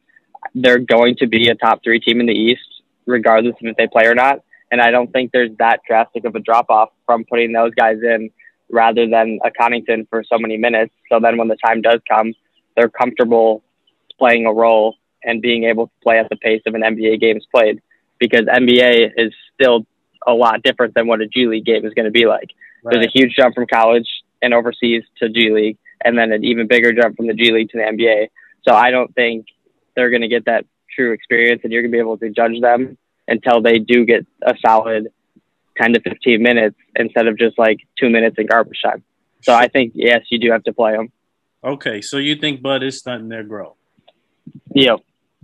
they're going to be a top three team in the East, regardless of if they play or not. And I don't think there's that drastic of a drop off from putting those guys in rather than a Connaughton for so many minutes. So then when the time does come, they're comfortable playing a role and being able to play at the pace of an NBA game is played because NBA is still a lot different than what a G League game is going to be like. Right. There's a huge jump from college and overseas to G League, and then an even bigger jump from the G League to the NBA. So I don't think they're going to get that true experience and you're going to be able to judge them until they do get a solid 10 to 15 minutes instead of just like two minutes in garbage time. So I think, yes, you do have to play them. Okay. So you think Bud is stunting their growth? Yep.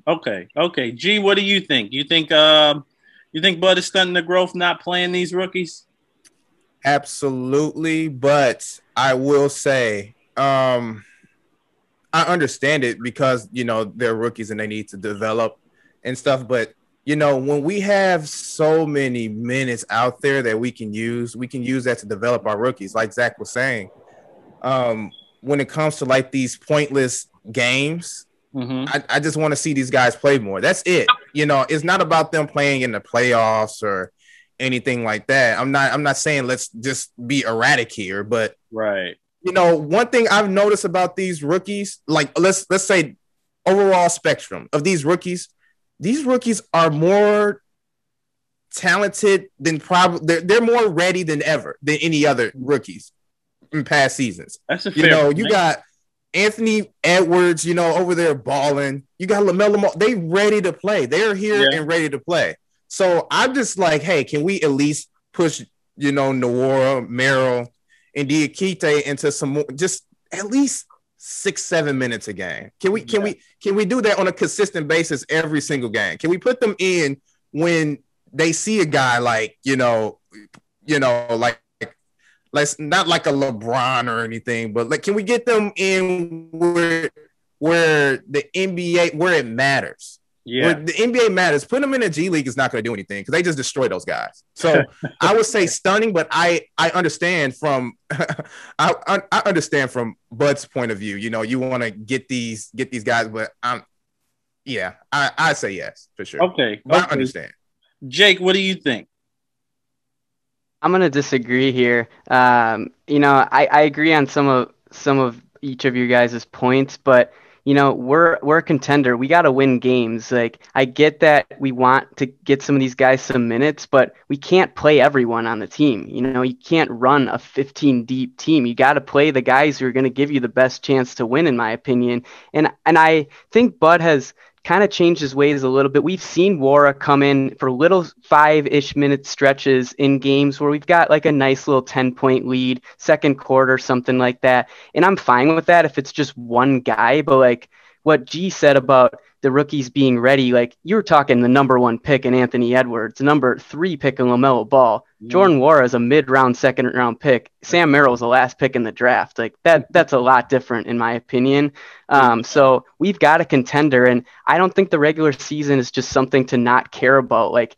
Okay. Okay. G, what do you think? You think, um, you think Bud is stunting the growth not playing these rookies? Absolutely. But I will say, um, I understand it because you know they're rookies and they need to develop and stuff. But you know, when we have so many minutes out there that we can use, we can use that to develop our rookies. Like Zach was saying, um, when it comes to like these pointless games, mm-hmm. I, I just want to see these guys play more. That's it. You know, it's not about them playing in the playoffs or anything like that. I'm not. I'm not saying let's just be erratic here, but right you know, one thing I've noticed about these rookies, like let's let's say overall spectrum of these rookies, these rookies are more talented than probably they're, they're more ready than ever than any other rookies. in past seasons. That's a fair You know, point. you got Anthony Edwards, you know, over there balling. You got LaMelo. Ball. They ready to play. They're here Yeah. and ready to play. So I'm just like, hey, can we at least push, you know, Nwora, Merrill, and Diakite into some more, just at least six, seven minutes a game? Can we, can Yeah. we, can we do that on a consistent basis every single game? Can we put them in when they see a guy like, you know, you know, like like not like a LeBron or anything, but like can we get them in where where the NBA where it matters? yeah. Where the NBA matters. Putting them in a G League is not going to do anything because they just destroy those guys. So I would say stunning, but I I understand from I, I understand from Bud's point of view. You know, you want to get these get these guys, but I'm yeah, I I say yes for sure. Okay. But I understand. Jake, what do you think? I'm gonna disagree here. Um, you know, I, I agree on some of some of each of you guys' points, but you know, we're we're a contender. We got to win games. Like I get that we want to get some of these guys some minutes, but we can't play everyone on the team. You know, you can't run a 15 deep team. You got to play the guys who are to give you the best chance to win, in my opinion. And and I think Bud has kind of changed his ways a little bit. We've seen Nwora come in for little five ish minute stretches in games where we've got like a nice little 10 point lead, second quarter, something like that. And I'm fine with that if it's just one guy. But like what G said about the rookies being ready, like you were talking the number one pick in Anthony Edwards, number three pick in LaMelo Ball. Jordan Nwora is a mid round, second round pick. Sam Merrill is the last pick in the draft. Like that, that's a lot different in my opinion. Um, so we've got a contender, and I don't think the regular season is just something to not care about. Like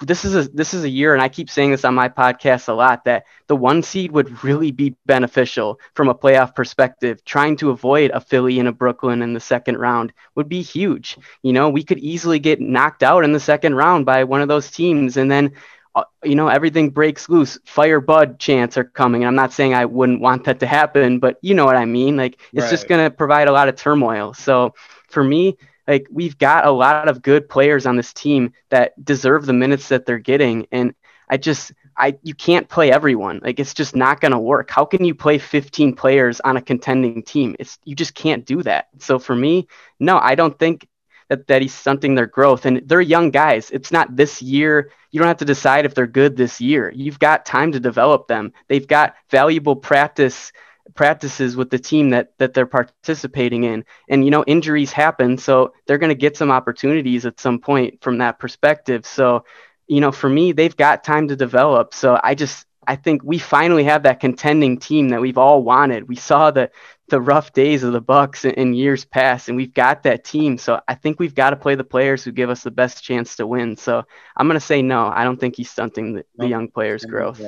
this is a this is a year, and I keep saying this on my podcast a lot that the one seed would really be beneficial from a playoff perspective. Trying to avoid a Philly and a Brooklyn in the second round would be huge. You know, we could easily get knocked out in the second round by one of those teams, and then uh, you know, everything breaks loose. Fire Bud chants are coming. And I'm not saying I wouldn't want that to happen, but you know what I mean. Like it's just going to provide a lot of turmoil. So for me, like we've got a lot of good players on this team that deserve the minutes that they're getting. And I just, I you can't play everyone. Like it's just not going to work. How can you play 15 players on a contending team? It's you just can't do that. So for me, no, I don't think that, that he's stunting their growth. And they're young guys. It's not this year. You don't have to decide if they're good this year. You've got time to develop them. They've got valuable practice practices with the team that that they're participating in. And you know, injuries happen, so they're going to get some opportunities at some point from that perspective. So, you know, for me, they've got time to develop. So I just I think we finally have that contending team that we've all wanted. We saw the the rough days of the Bucks in, in years past, and we've got that team. So I think we've got to play the players who give us the best chance to win. So I'm going to say no. I don't think he's stunting the, the young players' growth.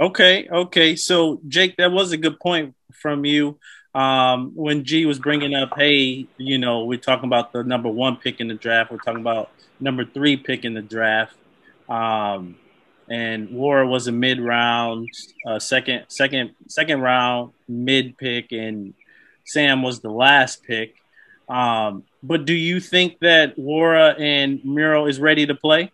Okay, okay. So Jake, that was a good point from you. Um, when G was bringing up, hey, you know, we're talking about the number one pick in the draft. We're talking about number three pick in the draft. Um, and War was a mid round, uh, second, second, second round mid pick, and Sam was the last pick. Um, but do you think that Nwora and Miro is ready to play?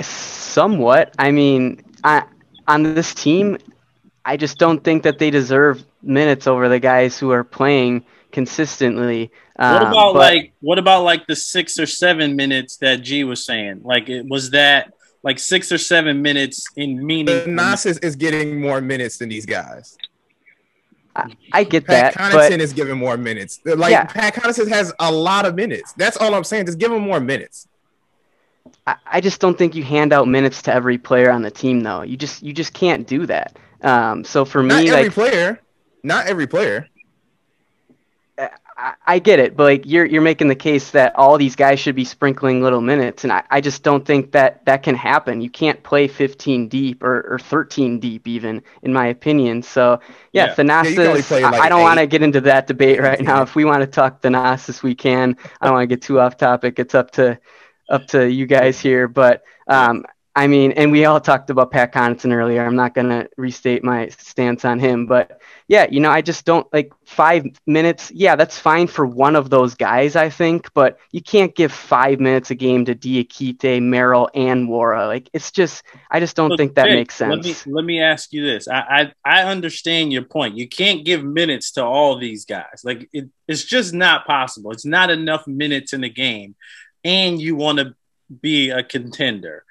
Somewhat. I mean, I, on this team, I just don't think that they deserve minutes over the guys who are playing consistently. What Um, about but- like what about like the six or seven minutes that G was saying? Like it was that like six or seven minutes in meaning. The Nas is, is getting more minutes than these guys. I get Pat that, Connaughton but is giving more minutes. Like Yeah. Pat Connaughton has a lot of minutes. That's all I'm saying. Just give him more minutes. I, I just don't think you hand out minutes to every player on the team, though. You just you just can't do that. Um, so for Not me, every like player. Not every player. I, I get it, but like you're you're making the case that all these guys should be sprinkling little minutes, and I, I just don't think that that can happen. You can't play 15 deep or, or 13 deep, even in my opinion. So yeah, Yeah. Thanasis. Yeah, you can only play, I- like, I, don't want to get into that debate right now. If we want to talk Thanasis, we can. I don't want to get too off topic. It's up to up to you guys here, but um, I mean, and we all talked about Pat Connaughton earlier. I'm not going to restate my stance on him, but yeah, you know, I just don't like five minutes. Yeah, that's fine for one of those guys, I think, but you can't give five minutes a game to Diakite, Merrill, and Nwora. Like, it's just, I just don't Look, think that Jake, makes sense. Let me, let me ask you this. I, I, I understand your point. You can't give minutes to all these guys. Like, it, it's just not possible. It's not enough minutes in the game, and you want to be a contender.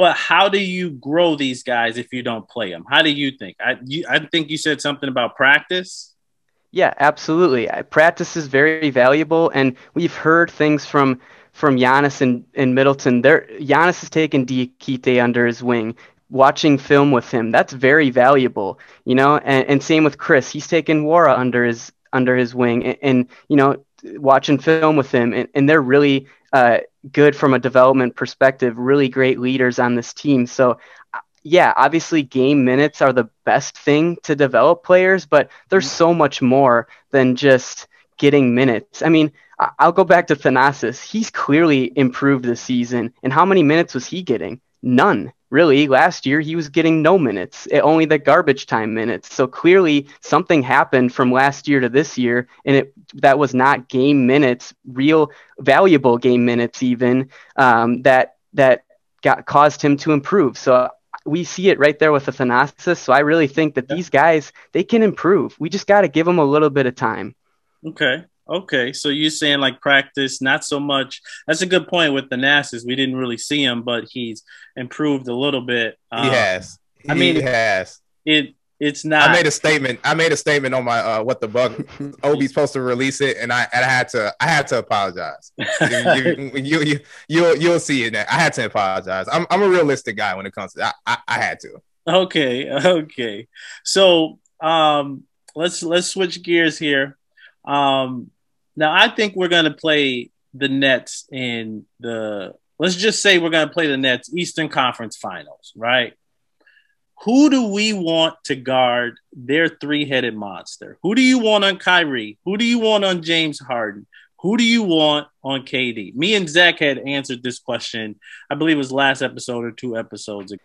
But how do you grow these guys if you don't play them? How do you think? I you, I think you said something about practice. Yeah, absolutely. Practice is very valuable, and we've heard things from from Giannis and, and Middleton. There, Giannis has taken Diakite under his wing. Watching film with him, that's very valuable, you know. And, and same with Khris. He's taken Nwora under his under his wing, and, and you know, watching film with him, and, and they're really uh, good from a development perspective, really great leaders on this team. So, yeah, obviously game minutes are the best thing to develop players, but there's mm-hmm. so much more than just getting minutes. I mean, I'll go back to Thanasis. He's clearly improved this season. And how many minutes was he getting? None really last year he was getting no minutes eh, only the garbage time minutes so clearly something happened from last year to this year and it that was not game minutes real valuable game minutes even um, that that got caused him to improve so we see it right there with the Thanasis. So I really think that these guys they can improve. We just got to give them a little bit of time. Okay. Okay, so you're saying like practice, not so much. That's a good point with Thanasis. We didn't really see him, but he's improved a little bit. Um, he has. He I mean, has. It it's not. I made a statement. I made a statement on my uh, what the Buck. Obi's supposed to release it, and I and I had to. I had to apologize. you, you, you, you'll you'll see it. I had to apologize. I'm I'm a realistic guy when it comes to. I, I, I had to. Okay. Okay. So um, let's let's switch gears here. Um, now, I think we're going to play the Nets in the, let's just say we're going to play the Nets Eastern Conference Finals, right? Who do we want to guard their three headed monster? Who do you want on Kyrie? Who do you want on James Harden? Who do you want on KD? Me and Zach had answered this question, I believe it was last episode or two episodes ago.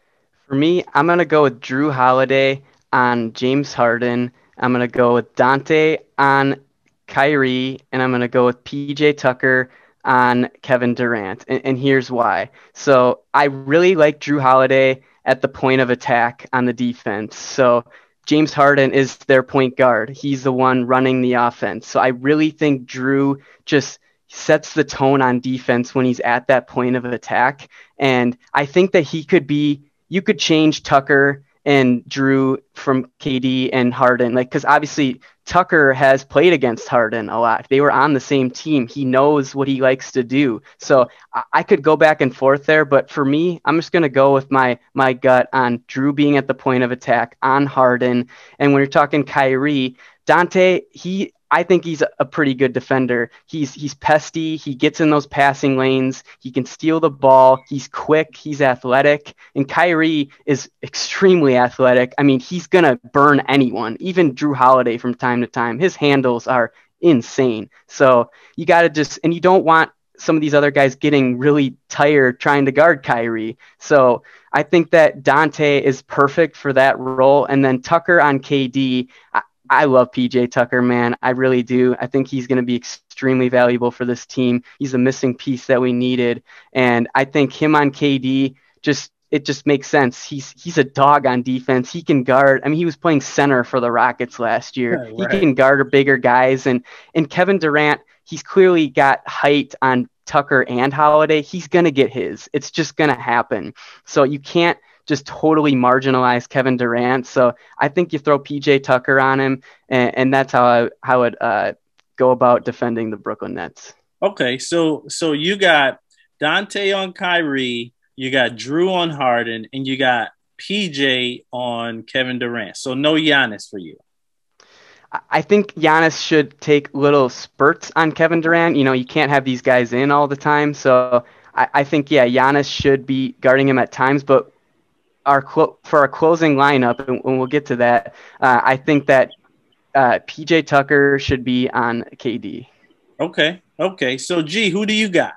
For me, I'm going to go with Jrue Holiday on James Harden. I'm going to go with Donte on Kyrie, and I'm going to go with PJ Tucker on Kevin Durant. And, and, here's why. So I really like Jrue Holiday at the point of attack on the defense. So James Harden is their point guard. He's the one running the offense. So I really think Jrue just sets the tone on defense when he's at that point of attack. And I think that he could be, you could change Tucker and Jrue from KD and Harden. Like, because obviously Tucker has played against Harden a lot. They were on the same team. He knows what he likes to do. So I, I could go back and forth there, but for me, I'm just to go with my my gut on Jrue being at the point of attack on Harden. And when you're talking Kyrie, Donte, he I think he's a pretty good defender. He's he's pesty. He gets in those passing lanes. He can steal the ball. He's quick. He's athletic. And Kyrie is extremely athletic. I mean, he's gonna burn anyone, even Jrue Holiday from time to time. His handles are insane. So you got to just and you don't want some of these other guys getting really tired trying to guard Kyrie. So I think that Donte is perfect for that role. And then Tucker on KD. I, love PJ Tucker, man. I really do. I think he's going to be extremely valuable for this team. He's a missing piece that we needed, and I think him on KD just it just makes sense. He's he's a dog on defense. He can guard. I mean, he was playing center for the Rockets last year. right. He can guard bigger guys, and and Kevin Durant, he's clearly got height on Tucker and Holiday. He's gonna get his. It's just gonna happen. So you can't just totally marginalized Kevin Durant. So I think you throw PJ Tucker on him, and, and that's how I how it uh, go about defending the Brooklyn Nets. Okay, so so you got Donte on Kyrie, you got Jrue on Harden, and you got PJ on Kevin Durant. So no Giannis for you. I think Giannis should take little spurts on Kevin Durant. You know, you can't have these guys in all the time. So I, I think, yeah, Giannis should be guarding him at times. But our clo- for our closing lineup, and, we'll get to that. Uh, I think that uh, PJ Tucker should be on KD. Okay, okay. So, G, who do you got?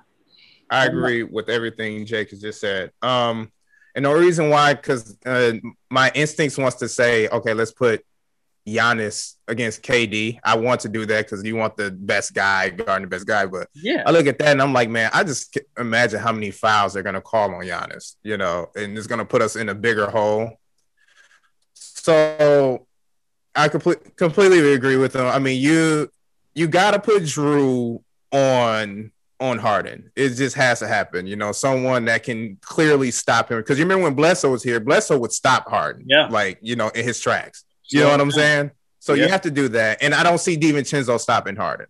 I agree with everything Jake has just said. Um, And the reason why, because uh, my instincts wants to say, okay, let's put Giannis against KD. I want to do that because you want the best guy guarding the best guy. But Yeah. I look at that and I'm like, man, I just imagine how many fouls they're gonna call on Giannis, you know, and it's gonna put us in a bigger hole. So I complete, completely agree with them. I mean, you you gotta put Jrue on on Harden. It just has to happen, you know, someone that can clearly stop him. Because you remember when Blesso was here, Blesso would stop Harden, Yeah. like you know, in his tracks. You know what I'm saying? So Yeah. you have to do that, and I don't see DiVincenzo stopping Harden.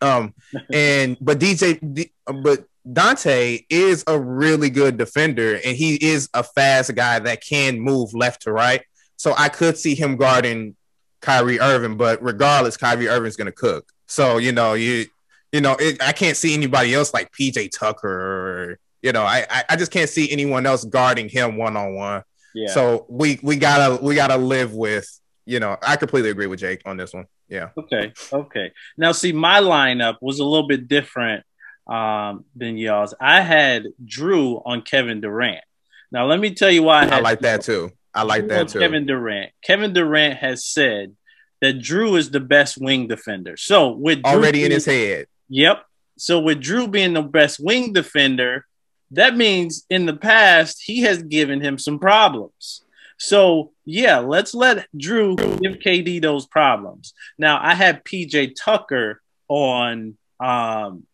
Um, and but DJ, but Donte is a really good defender, and he is a fast guy that can move left to right. So I could see him guarding Kyrie Irving, but regardless, Kyrie Irving's gonna cook. So you know, you you know, it, I can't see anybody else like PJ Tucker, or you know, I I, I just can't see anyone else guarding him one on one. Yeah. So we we gotta we gotta live with you know. I completely agree with Jake on this one. Yeah. Okay. Okay. Now, see, my lineup was a little bit different um, than y'all's. I had Jrue on Kevin Durant. Now, let me tell you why I, I like that too. I like Jrue that too. Kevin Durant. Kevin Durant has said that Jrue is the best wing defender. So with Jrue Already in his head. Yep. So with Jrue being the best wing defender, that means in the past he has given him some problems. So yeah, let's let Jrue give KD those problems. Now I had PJ Tucker on um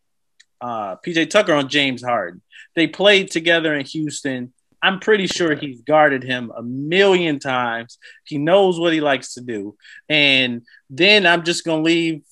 uh PJ Tucker on James Harden. They played together in Houston. I'm pretty sure he's guarded him a million times. He knows what he likes to do. And then I'm just gonna leave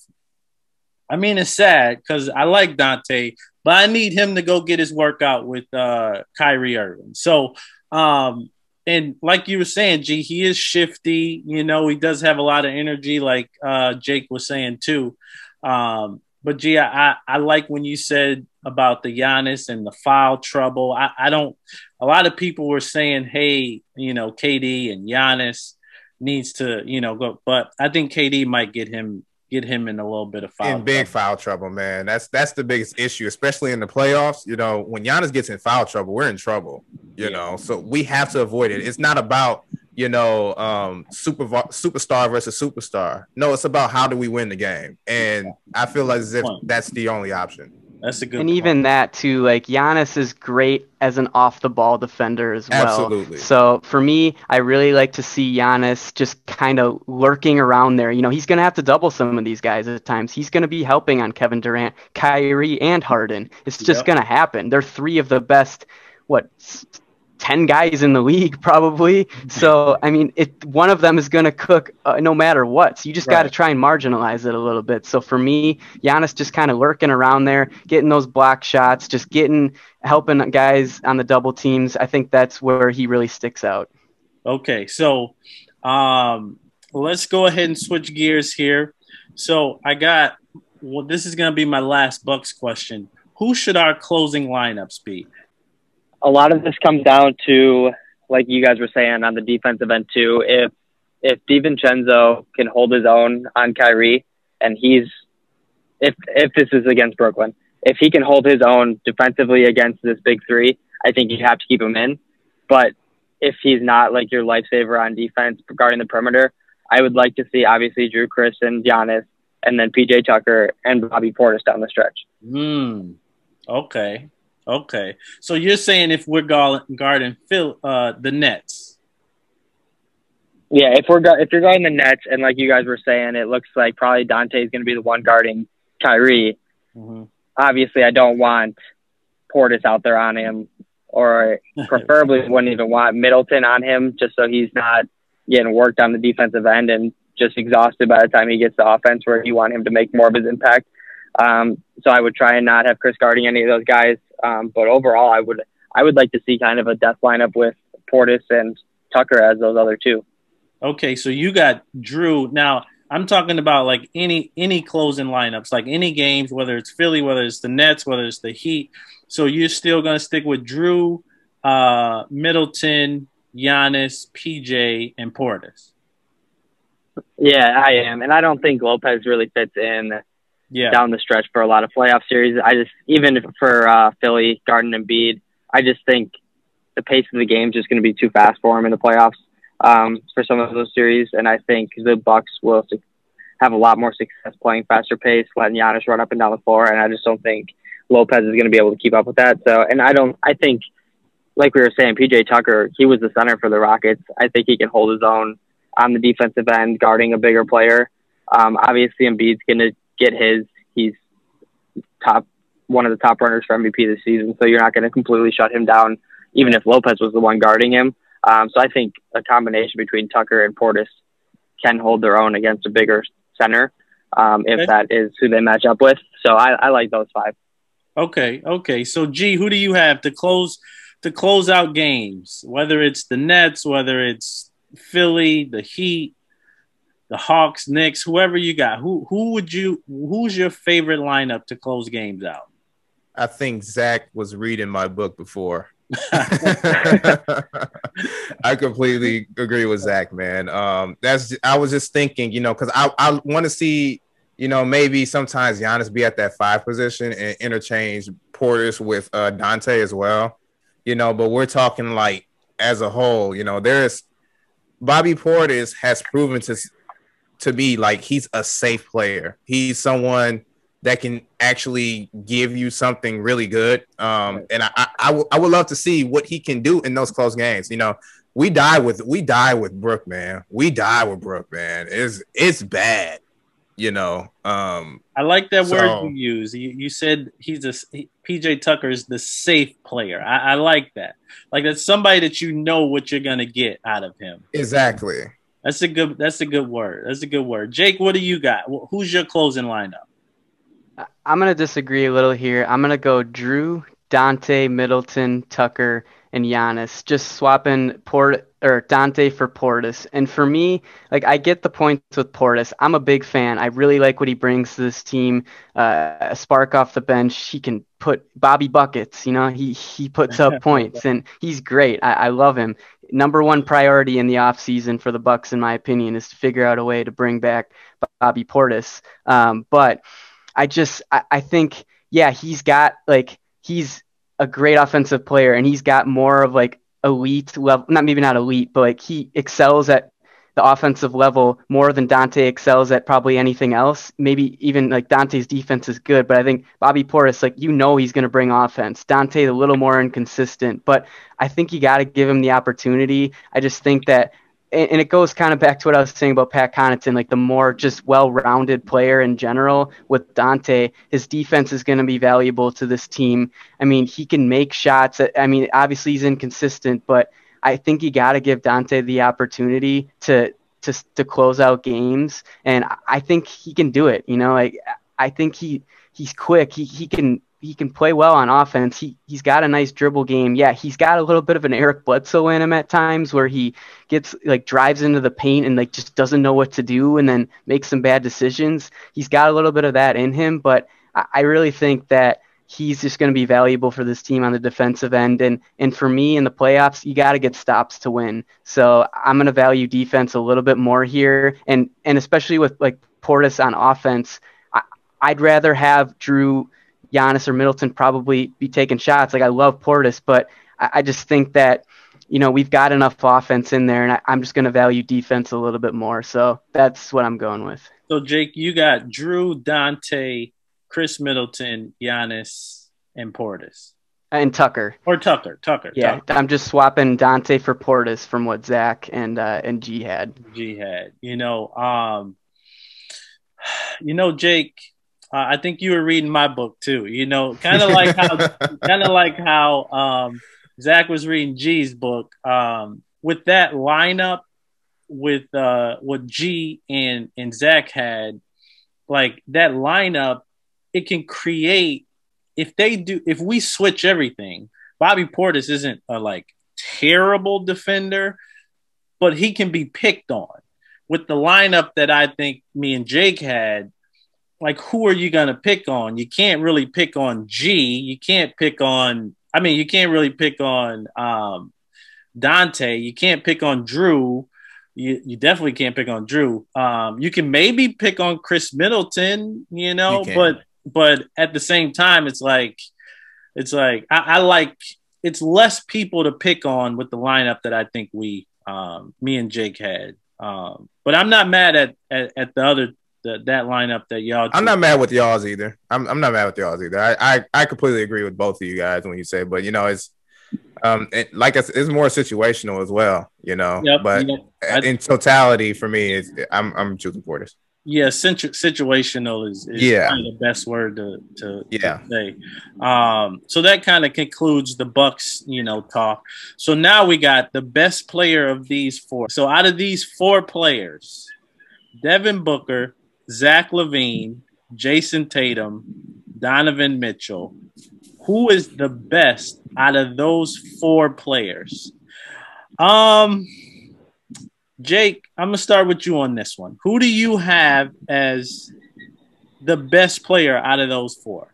I mean, it's sad because I like Donte, but I need him to go get his workout with uh, Kyrie Irving. So, um, and like you were saying, G, he is shifty. You know, he does have a lot of energy, like uh, Jake was saying too. Um, but G, I, I, like when you said about the Giannis and the foul trouble. I, I don't. A lot of people were saying, "Hey, you know, KD and Giannis needs to, you know, go." But I think KD might get him get him in a little bit of foul. in big trouble. foul trouble, man. That's that's the biggest issue, especially in the playoffs. You know, when Giannis gets in foul trouble, we're in trouble. You Yeah. know, so we have to avoid it. It's not about you know um super superstar versus superstar. No, it's about how do we win the game, and I feel as if that's the only option. That's a good. and point. even that too, like Giannis is great as an off the ball defender as well. Absolutely. So for me, I really like to see Giannis just kind of lurking around there. You know, he's gonna have to double some of these guys at times. He's gonna be helping on Kevin Durant, Kyrie, and Harden. It's just Yep. gonna happen. They're three of the best. What? 10 guys in the league probably so i mean it one of them is going to cook uh, no matter what so you just got to try and marginalize it a little bit so for me Giannis just kind of lurking around there getting those block shots just getting helping guys on the double teams i think that's where he really sticks out Okay, so um, let's go ahead and switch gears here. So I got. Well, this is going to be my last Bucks question. Who should our closing lineups be? A lot of this comes down to, like you guys were saying on the defensive end too. If if DiVincenzo can hold his own on Kyrie, and he's if if this is against Brooklyn, if he can hold his own defensively against this big three, I think you have to keep him in. But if he's not like your lifesaver on defense regarding the perimeter, I would like to see obviously Jrue Khris and Giannis, and then PJ Tucker and Bobby Portis down the stretch. Hmm. Okay. Okay. So you're saying if we're guarding Phil, uh, the Nets. Yeah, if we're if you're guarding the Nets, and like you guys were saying, it looks like probably Donte is going to be the one guarding Kyrie. Mhm. Obviously, I don't want Portis out there on him, or preferably wouldn't even want Middleton on him, just so he's not getting worked on the defensive end and just exhausted by the time he gets to offense, where you want him to make more of his impact. Um, so I would try and not have Khris guarding any of those guys. Um, but overall, I would I would like to see kind of a death lineup with Portis and Tucker as those other two. Okay, so you got Jrue. Now I'm talking about like any any closing lineups, like any games, whether it's Philly, whether it's the Nets, whether it's the Heat. So you're still gonna stick with Jrue, uh, Middleton, Giannis, PJ, and Portis. Yeah, I am, and I don't think Lopez really fits in Yeah. down the stretch for a lot of playoff series. I just even for uh, Philly, Garden and Bede, I just think the pace of the game is just going to be too fast for him in the playoffs um, for some of those series, and I think the Bucks will have a lot more success playing faster pace, letting Giannis run up and down the floor, and I just don't think Lopez is going to be able to keep up with that. So, and I don't, I think, like we were saying, PJ Tucker, he was the center for the Rockets. I think he can hold his own on the defensive end, guarding a bigger player. Um, obviously, Embiid's going to get his. He's top one of the top runners for MVP this season, so you're not going to completely shut him down, even if Lopez was the one guarding him. Um, so I think a combination between Tucker and Portis can hold their own against a bigger center um, if okay. that is who they match up with. So I, I like those five. Okay, okay. So G, who do you have to close to close out games? Whether it's the Nets, whether it's Philly, the Heat, the Hawks, Knicks, whoever you got. Who who would you who's your favorite lineup to close games out? I think Zach was reading my book before. I completely agree with Zach, man. Um, that's I was just thinking, you know, because I, I want to see, you know, maybe sometimes Giannis be at that five position and interchange Portis with uh, Donte as well, you know. But we're talking like as a whole, you know, there's Bobby Portis has proven to to be like he's a safe player. He's someone that can actually give you something really good. Um, and I, I, I, w- I would love to see what he can do in those close games. You know, we die with we die with Brook, man. We die with Brook, man. It's it's bad. You know. Um, I like that so, word you use. You, you said he's a he, PJ Tucker is the safe player. I, I like that. Like that's somebody that you know what you're gonna get out of him. Exactly. That's a good. That's a good word. That's a good word. Jake, what do you got? Who's your closing lineup? I'm gonna disagree a little here. I'm gonna go Jrue, Donte, Middleton, Tucker, and Giannis. Just swapping Port or Donte for Portis. And for me, like I get the points with Portis. I'm a big fan. I really like what he brings to this team. Uh, a spark off the bench. He can put Bobby buckets. You know, he he puts up points, and he's great. I, I love him. Number one priority in the offseason for the Bucks, in my opinion, is to figure out a way to bring back Bobby Portis. Um, but I just I, I think yeah he's got like he's a great offensive player and he's got more of like elite level not maybe not elite but like he excels at the offensive level more than Donte excels at probably anything else. Maybe even like Donte's defense is good, but I think Bobby Portis, like you know, he's going to bring offense. Donte a little more inconsistent, but I think you got to give him the opportunity. I just think that and, it goes kind of back to what I was saying about Pat Connaughton, like the more just well-rounded player in general with Donte, his defense is going to be valuable to this team. I mean, he can make shots. I mean, obviously he's inconsistent, but I think you got to give Donte the opportunity to to to close out games, and I think he can do it. You know, like I think he he's quick. He he can he can play well on offense. He he's got a nice dribble game. Yeah, he's got a little bit of an Eric Bledsoe in him at times where he gets like drives into the paint and like just doesn't know what to do and then makes some bad decisions. He's got a little bit of that in him, but I, I really think that he's just going to be valuable for this team on the defensive end. And and for me in the playoffs, you got to get stops to win. So I'm going to value defense a little bit more here, and and especially with like Portis on offense, I, I'd rather have Jrue Giannis or Middleton probably be taking shots. Like I love Portis, but I, I just think that you know we've got enough offense in there, and I, am just going to value defense a little bit more. So that's what I'm going with. So Jake, you got Jrue, Donte, Khris Middleton, Giannis, and Portis. And Tucker. Or Tucker. Tucker. Yeah, Tucker. I'm just swapping Donte for Portis from what Zach and uh, and G had. G had. You know, um, you know, Jake, uh, I think you were reading my book too. You know, kind of like how, kind of like how um, Zach was reading G's book. Um, with that lineup, with uh, what G and and Zach had, like that lineup, it can create. If they do, if we switch everything, Bobby Portis isn't a like terrible defender, but he can be picked on. With the lineup that I think me and Jake had, like who are you going to pick on? You can't really pick on G. You can't pick on. I mean, you can't really pick on um, Donte. You can't pick on Jrue. You, you definitely can't pick on Jrue. Um, you can maybe pick on Khris Middleton, you know, you but but at the same time, it's like it's like I, I like it's less people to pick on with the lineup that I think we, um, me and Jake had. Um, but I'm not mad at, at, at the other the, that lineup that y'all. I'm not mad with y'all's either. I'm I'm not mad with y'all's either. I, I I completely agree with both of you guys when you say, but you know, it's um it, like it's, it's more situational as well, you know. Yep, but yep. I- in totality, for me, it's, I'm I'm choosing Portis. Yeah, situ- situational is, is Yeah. kind of the best word to, to, to say. Um, so that kind of concludes the Bucks, you know, talk. So now we got the best player of these four. So out of these four players, Devin Booker, Zach LaVine, Jayson Tatum, Donovan Mitchell, who is the best out of those four players? Um, Jake, I'm gonna start with you on this one. Who do you have as the best player out of those four?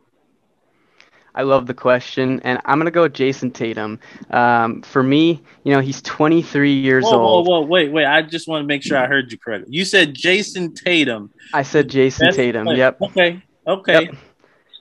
I love the question, and I'm gonna go with Jayson Tatum. Um, for me, you know, he's 23 years Whoa, whoa, old. whoa, wait, wait. I just want to make sure I heard you correctly. You said Jayson Tatum. I said Jayson Tatum. Yep. Okay. Okay. Yep.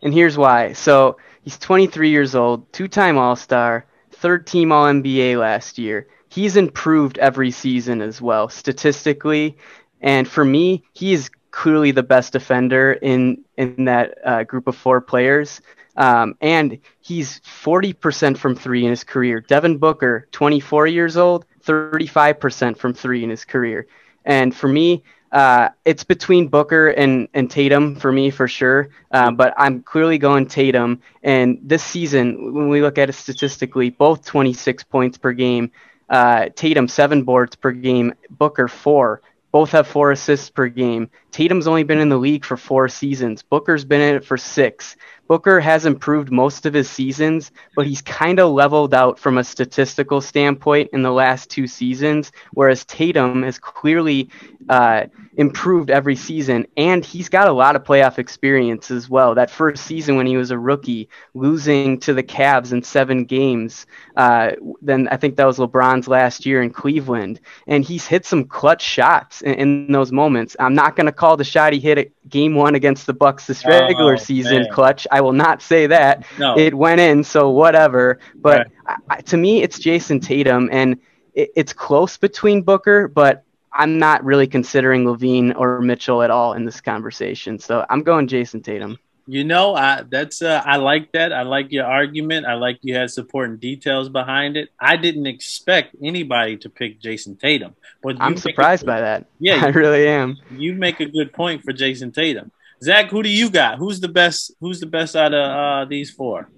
And here's why. So he's 23 years old, two-time All-Star, third-team All-NBA last year. He's improved every season as well, statistically. And for me, he is clearly the best defender in in that uh, group of four players. Um, and he's 40% from three in his career. Devin Booker, 24 years old, 35% from three in his career. And for me, uh, it's between Booker and, and Tatum for me for sure. Uh, but I'm clearly going Tatum. And this season, when we look at it statistically, both 26 points per game. Uh, Tatum seven boards per game. Booker four. Both have four assists per game. Tatum's only been in the league for four seasons. Booker's been in it for six. Booker has improved most of his seasons, but he's kind of leveled out from a statistical standpoint in the last two seasons, whereas Tatum has clearly uh, improved every season, and he's got a lot of playoff experience as well. That first season when he was a rookie, losing to the Cavs in seven games, uh, then I think that was LeBron's last year in Cleveland, and he's hit some clutch shots in, in those moments. I'm not going to call the shot he hit Game One against the Bucks this regular Oh, season man. clutch. I will not say that No. it went in, so whatever. But Right. I, I, to me, it's Jayson Tatum, and it, it's close between Booker, but I'm not really considering LaVine or Mitchell at all in this conversation. So I'm going Jayson Tatum. You know, I that's uh, I like that. I like your argument. I like you had supporting details behind it. I didn't expect anybody to pick Jayson Tatum, but I'm surprised a, by that. Yeah, I really am. You make a good point for Jayson Tatum. Zach, who do you got? Who's the best? Who's the best out of uh, these four?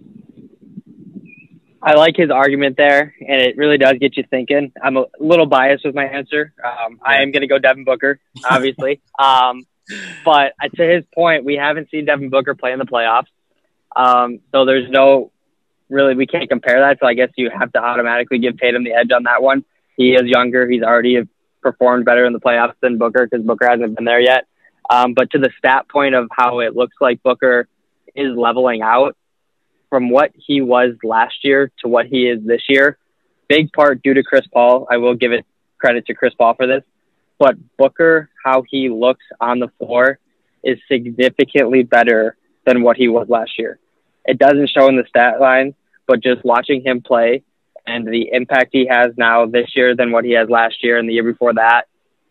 I like his argument there, and it really does get you thinking. I'm a little biased with my answer. Um, I am going to go Devin Booker, obviously. um, but to his point, we haven't seen Devin Booker play in the playoffs. Um, so there's no really, we can't compare that. So I guess you have to automatically give Tatum the edge on that one. He is younger. He's already performed better in the playoffs than Booker because Booker hasn't been there yet. Um, but to the stat point of how it looks like Booker is leveling out, from what he was last year to what he is this year, big part due to Chris Paul. I will give it credit to Chris Paul for this. But Booker, how he looks on the floor is significantly better than what he was last year. It doesn't show in the stat line, but just watching him play and the impact he has now this year than what he has last year and the year before that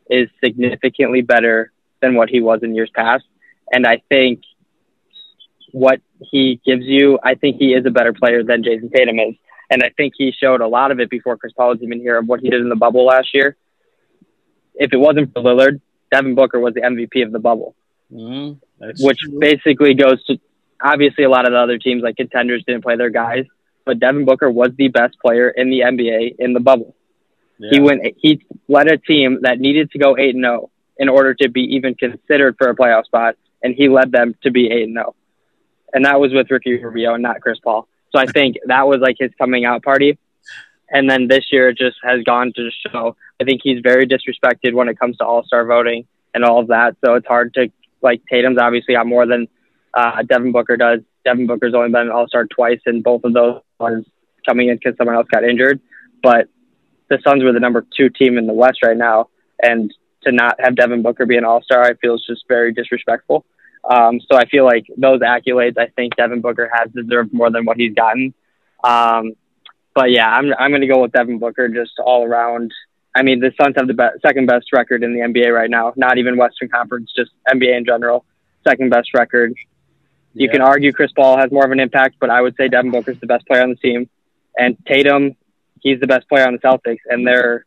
is significantly better than what he was in years past. And I think what he gives you, I think he is a better player than Jayson Tatum is. And I think he showed a lot of it before Chris Paul was even here of what he did in the bubble last year. If it wasn't for Lillard, Devin Booker was the MVP of the bubble, Mm, which true. basically goes to obviously a lot of the other teams like contenders didn't play their guys, but Devin Booker was the best player in the NBA in the bubble. Yeah. He went he led a team that needed to go 8 and 0 in order to be even considered for a playoff spot and he led them to be 8 and 0. And that was with Ricky Rubio and not Chris Paul. So I think that was like his coming out party. And then this year it just has gone to show I think he's very disrespected when it comes to all-star voting and all of that. So it's hard to like Tatum's obviously got more than uh, Devin Booker does. Devin Booker's only been an all-star twice and both of those was coming in because someone else got injured. But the Suns were the number two team in the West right now, and to not have Devin Booker be an All Star, I feel is just very disrespectful. Um, so I feel like those accolades, I think Devin Booker has deserved more than what he's gotten. Um, but yeah, I'm I'm going to go with Devin Booker just all around. I mean, the Suns have the be- second best record in the NBA right now. Not even Western Conference, just NBA in general. Second best record. You Yeah. can argue Chris Paul has more of an impact, but I would say Devin Booker's the best player on the team, and Tatum, he's the best player on the Celtics, and they're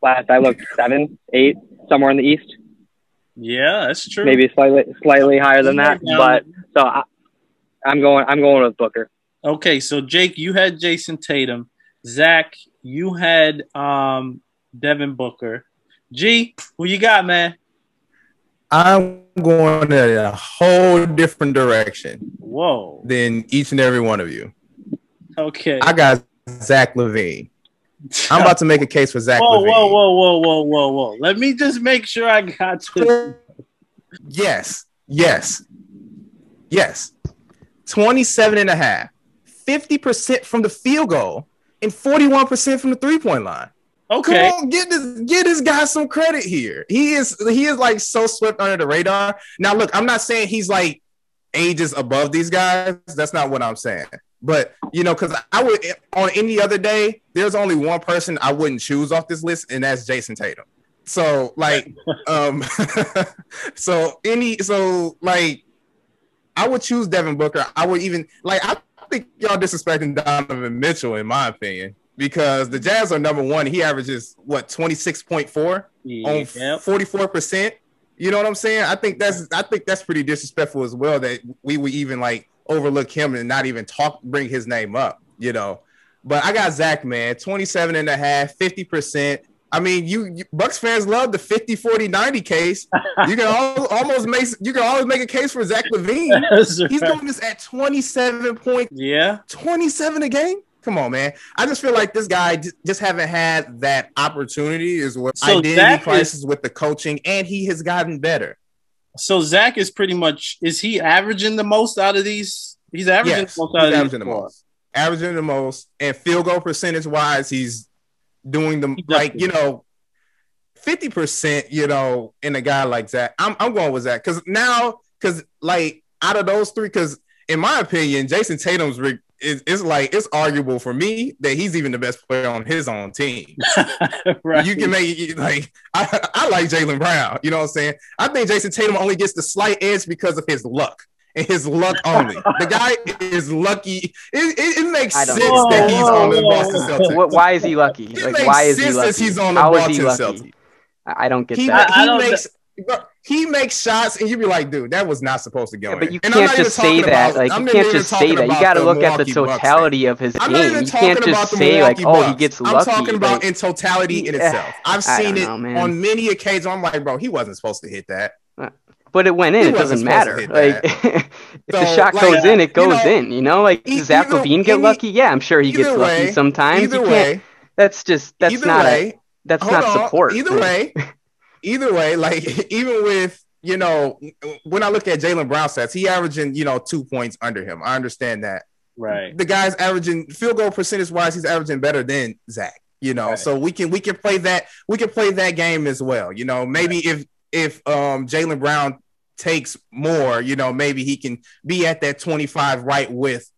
last I looked seven, eight, somewhere in the East, Yeah, that's true. maybe slightly slightly higher than that. Yeah. But so I, I'm going I'm going with Booker. Okay, so Jake, you had Jason Tatum. Zach, you had um Devin Booker. G, who you got, man? I'm going in a whole different direction Whoa. than each and every one of you. Okay. I got Zach LaVine. I'm about to make a case for Zach whoa, LaVine. whoa, whoa, whoa, whoa, whoa, whoa. Let me just make sure I got to. Yes, yes, yes. 27 and a half, 50% from the field goal, and 41% from the three point line. Okay. Come on, get this, get this guy some credit here. He is, he is like so swept under the radar. Now, look, I'm not saying he's like ages above these guys. That's not what I'm saying. But you know, because I would on any other day, there's only one person I wouldn't choose off this list, and that's Jayson Tatum. So like, um, so any, so like, I would choose Devin Booker. I would even like, I think y'all disrespecting Donovan Mitchell, in my opinion, because the Jazz are number one. He averages what 26.4 on Yep. 44%. You know what I'm saying? I think that's I think that's pretty disrespectful as well that we would even like overlook him and not even talk bring his name up, you know. But I got Zach, man, 27 and a half, 50%. I mean, you, you Bucks fans love the 50 40 90 case. You can al- almost make you can always make a case for Zach LaVine. He's right. doing this at 27 point Yeah. 27 a game. Come on, man. I just feel like this guy j- just haven't had that opportunity is what So identity Zach is- with the coaching, and he has gotten better. So Zach is pretty much is he averaging the most out of these? He's averaging Yes, the most out of averaging these the most. Averaging the most, and field goal percentage wise, he's doing the like you know, fifty percent. You know, in a guy like that I'm I'm going with that because now because like out of those three, because in my opinion, Jayson Tatum's re- is it's like it's arguable for me that he's even the best player on his own team. right. You can make it like I, I like Jaylen Brown. You know what I'm saying? I think Jayson Tatum only gets the slight edge because of his luck and his luck only. the guy is lucky. It, it, it makes sense don't that he's on the Whoa, Boston Celtics. Why is he lucky? It Like, makes why is he lucky? that he's on the How is Boston? Celtics. I I don't get He, that. I he don't makes bro, he makes shots and you'd be like, dude, that was not supposed to go Yeah, but you And I'm can't even just say talking that. about- Like I'm you not can't even just say that. You got to look at the Milwaukee Bucks totality of his I'm game. You can't just the say like, Milwaukee oh, he Bucks. gets I'm talking about Like, in totality in itself. I've seen don't it man. on many occasions. I'm like, bro, he wasn't supposed to hit that. But it went in. He It doesn't matter. Like if the shot like, goes in, it you goes know, in. You know, like does Zach either- LaVine get any- lucky? Yeah, I'm sure he gets either lucky way- sometimes. Either way, That's just that's not way, a, that's not on. support. Either way, either way, like even with you know, when I look at Jaylen Brown stats, he averaging you know two points under him. I understand that. right. The guy's averaging field goal percentage wise, he's averaging better than Zach. You know, Right. so we can we can play that we can play that game as well. You know, maybe if if um Jaylen Brown takes more, you know, maybe he can be at that 25 right with,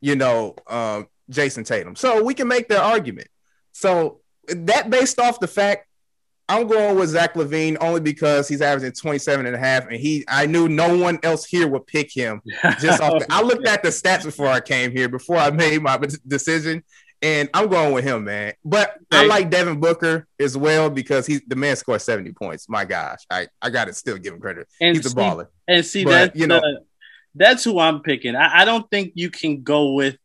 you know, um Jayson Tatum. So we can make that argument. So that based off the fact I'm going with Zach LaVine only because he's averaging 27 and a half, and he I knew no one else here would pick him just off the, I looked at the stats before I came here, before I made my decision, and I'm going with him, man. But I like Devin Booker as well because he's the man scored 70 points. My gosh, I, I got to still give him credit. And he's a baller. And see But, that's you know- the- that's who I'm picking. I, I don't think you can go with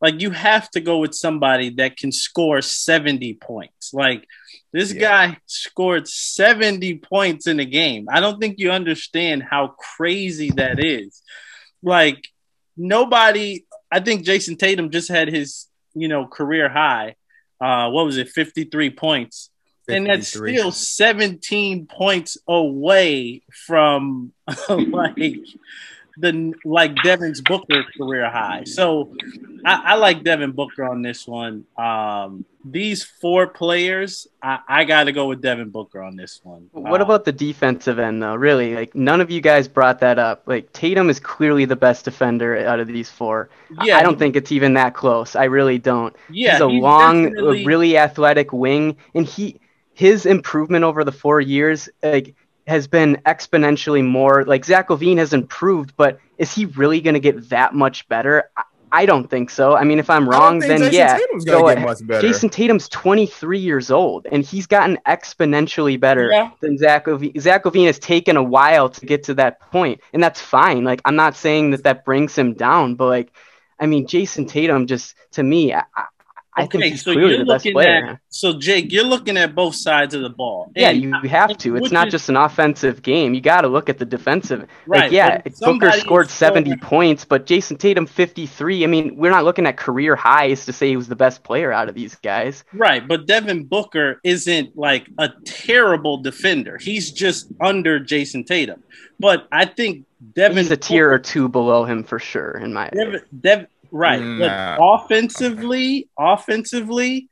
like you have to go with somebody that can score 70 points. Like this Yeah. guy scored 70 points in a game. I don't think you understand how crazy that is. Like nobody I think Jayson Tatum just had his, you know, career high. Uh what was it? 53 points. And that's still 17 points away from like the like Devin's Booker career high. So I, I like Devin Booker on this one. Um, these four players, I, I got to go with Devin Booker on this one. What Uh, about the defensive end, though? Really, like none of you guys brought that up. Like Tatum is clearly the best defender out of these four. Yeah, I don't think it's even that close. I really don't. Yeah, he's a he's long, definitely- really athletic wing, and he his improvement over the four years like has been exponentially more. Like Zach LaVine has improved, but is he really going to get that much better? I, I don't think so. I mean, if I'm wrong, then Jayson yeah, Tatum's gonna get much better. Jayson Tatum's 23 years old, and he's gotten exponentially better Yeah. than Zach LaVine. Zach LaVine has taken a while to get to that point, and that's fine. Like, I'm not saying that that brings him down, but like, I mean, Jayson Tatum just to me, I, I- I think he's clearly the best player. at so Jake, you're looking at both sides of the ball. yeah, And you have to. It's not is- just an offensive game. You got to look at the defensive. Right, Like, yeah, Booker scored 70 scoring- points, but Jayson Tatum 53. I mean, we're not looking at career highs to say he was the best player out of these guys. Right, but Devin Booker isn't like a terrible defender. He's just under Jayson Tatum. But I think Devin He's a tier or two below him for sure, in my Devin, Dev, right. Mm, nah. But offensively, offensively,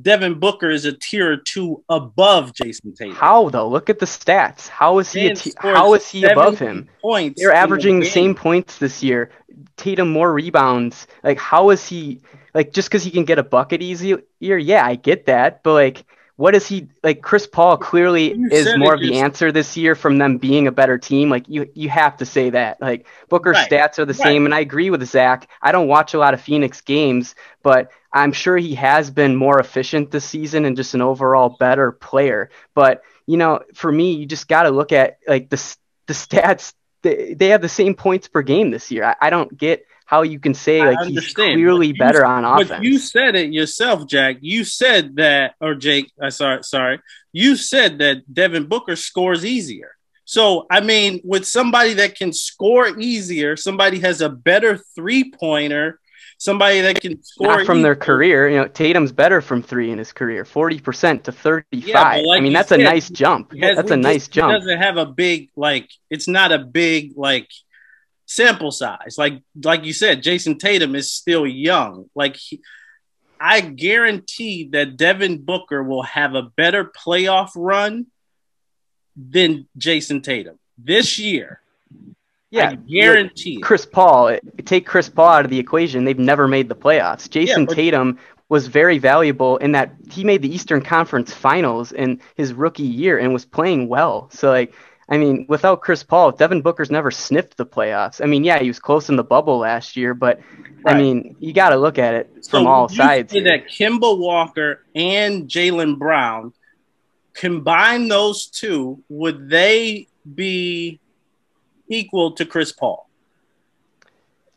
Devin Booker is a tier or two above Jayson Tatum. How though? Look at the stats. How is he? T- how is he above him? Points. They're averaging the game. same points this year. Tatum more rebounds. Like how is he? Like just because he can get a bucket easier? Yeah, I get that, but like. What is he like? Chris Paul clearly You is more of the answer this year from them being a better team. Like you, you have to say that. Like Booker's Right, stats are the right. same, and I agree with Zach. I don't watch a lot of Phoenix games, but I'm sure he has been more efficient this season and just an overall better player. But you know, for me, you just got to look at like the the stats. They, they have the same points per game this year. I, I don't get how you can say like he's clearly you- better on But offense. you said it yourself, Jack. You said that, or Jake. I sorry, sorry. You said that Devin Booker scores easier. So I mean, with somebody that can score easier, somebody has a better three pointer, somebody that can score Not from their career. You know, Tatum's better from three in his career, forty percent to thirty-five. Yeah, like I mean, that's said, a nice jump. That's a nice just- jump. It doesn't have a big like. It's not a big like sample size. Like like you said, Jayson Tatum is still young. Like he, I guarantee that Devin Booker will have a better playoff run than Jayson Tatum this year. Yeah, I guarantee. Chris Paul, take Chris Paul out of the equation, they've never made the playoffs. Jason but- Tatum was very valuable in that he made the Eastern Conference Finals in his rookie year and was playing well. So like I mean, without Chris Paul, Devin Booker's never sniffed the playoffs. I mean, yeah, he was close in the bubble last year, but I mean, you got to look at it from all you sides. that Kemba Walker and Jaylen Brown combine those two, would they be equal to Chris Paul?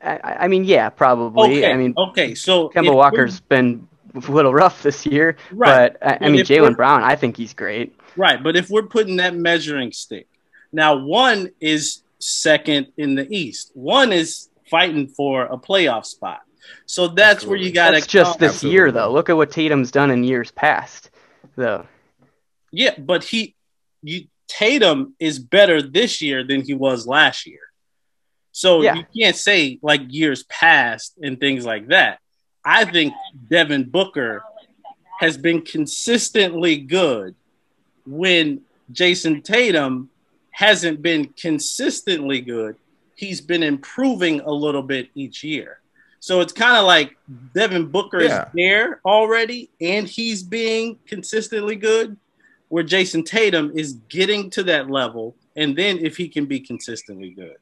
I, I mean, yeah, probably. Okay. I mean, okay. So Kemba Walker's been a little rough this year, Right. but I, I mean, Jaylen Brown, I think he's great. right, but if we're putting that measuring stick, now one is second in the East, one is fighting for a playoff spot. So that's where you got to. That's just this Absolutely. year, though. Look at what Tatum's done in years past, though. Yeah, but he, you Tatum is better this year than he was last year. So Yeah. you can't say like years past and things like that. I think Devin Booker has been consistently good when Jayson Tatum hasn't been consistently good. He's been improving a little bit each year. So it's kind of like Devin Booker Yeah. is there already and he's being consistently good, where Jayson Tatum is getting to that level. And then if he can be consistently good.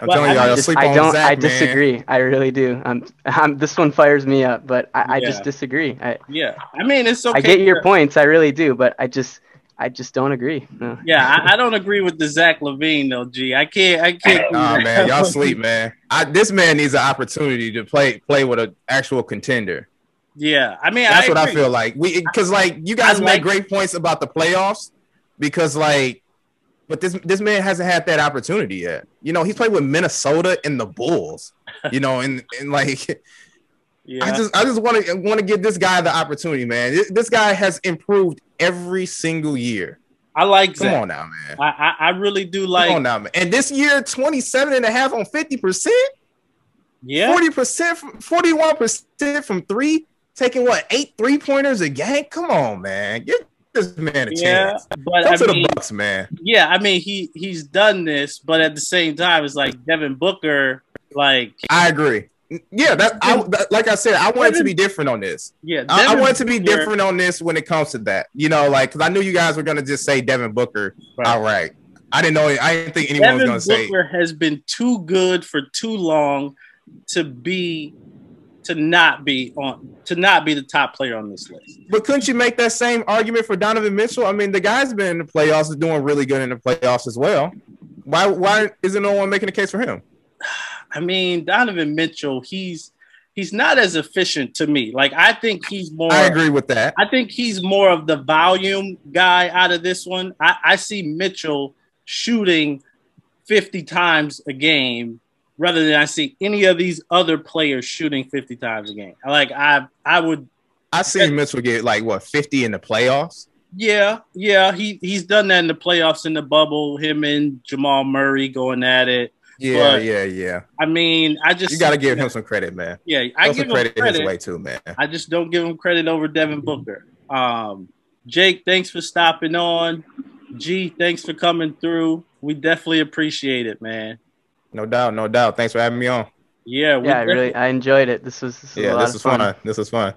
I'm Well, telling y'all, y'all just- sleep I on don't. Zach, I man. disagree. I really do. Um, um, this one fires me up, but I, I Yeah. just disagree. I, Yeah. I mean, it's okay. I get your points. I really do, but I just, I just don't agree. No. Yeah, I, I don't agree with the Zach LaVine though, G. I can't I can't do Nah, man, y'all sleep, man. I, this man needs an opportunity to play play with an actual contender. Yeah. I mean That's I what I feel like. We because like you guys I make like- great points about the playoffs because like, but this this man hasn't had that opportunity yet. You know, he's played with Minnesota and the Bulls. You know, and and like Yeah. I just I just want to want to give this guy the opportunity, man. This, this guy has improved every single year. I like Come on now, man. I, I I really do like. Come on now, man. And this year, 27 and a half on 50%, Yeah, 40%, from 41% from three, taking what, eight three pointers a game? Come on, man. Give this man a yeah, chance. but Come I to mean, the Bucks, man. yeah, I mean he he's done this, but at the same time, it's like Devin Booker, like I agree. Yeah, that, I, that like I said, I wanted to be different on this. yeah, I, I Devin want it to be Booker- different on this when it comes to that. You know, like because I knew you guys were gonna just say Devin Booker. Right. All right, I didn't know. I didn't think anyone Devin was gonna say. Devin Booker has been too good for too long to be to not be on to not be the top player on this list. But couldn't you make that same argument for Donovan Mitchell? I mean, the guy's been in the playoffs, is doing really good in the playoffs as well. Why? Why isn't no one making a case for him? I mean, Donovan Mitchell, he's he's not as efficient to me. Like I think he's more I agree with that. I think he's more of the volume guy out of this one. I, I see Mitchell shooting 50 times a game rather than I see any of these other players shooting 50 times a game. Like I I would I see Mitchell get like what fifty in the playoffs. yeah, yeah, he he's done that in the playoffs in the bubble, him and Jamal Murray going at it. Yeah, But- yeah, yeah. I mean, I just You got to give him some credit, man. yeah, I Throw give some him credit, credit. his way too, man. I just don't give him credit over Devin Booker. Um, Jake, thanks for stopping on. G, thanks for coming through. We definitely appreciate it, man. No doubt, no doubt. Thanks for having me on. Yeah, Yeah, I really I enjoyed it. This was, this was a Yeah, lot this of was fun. fun. This was fun.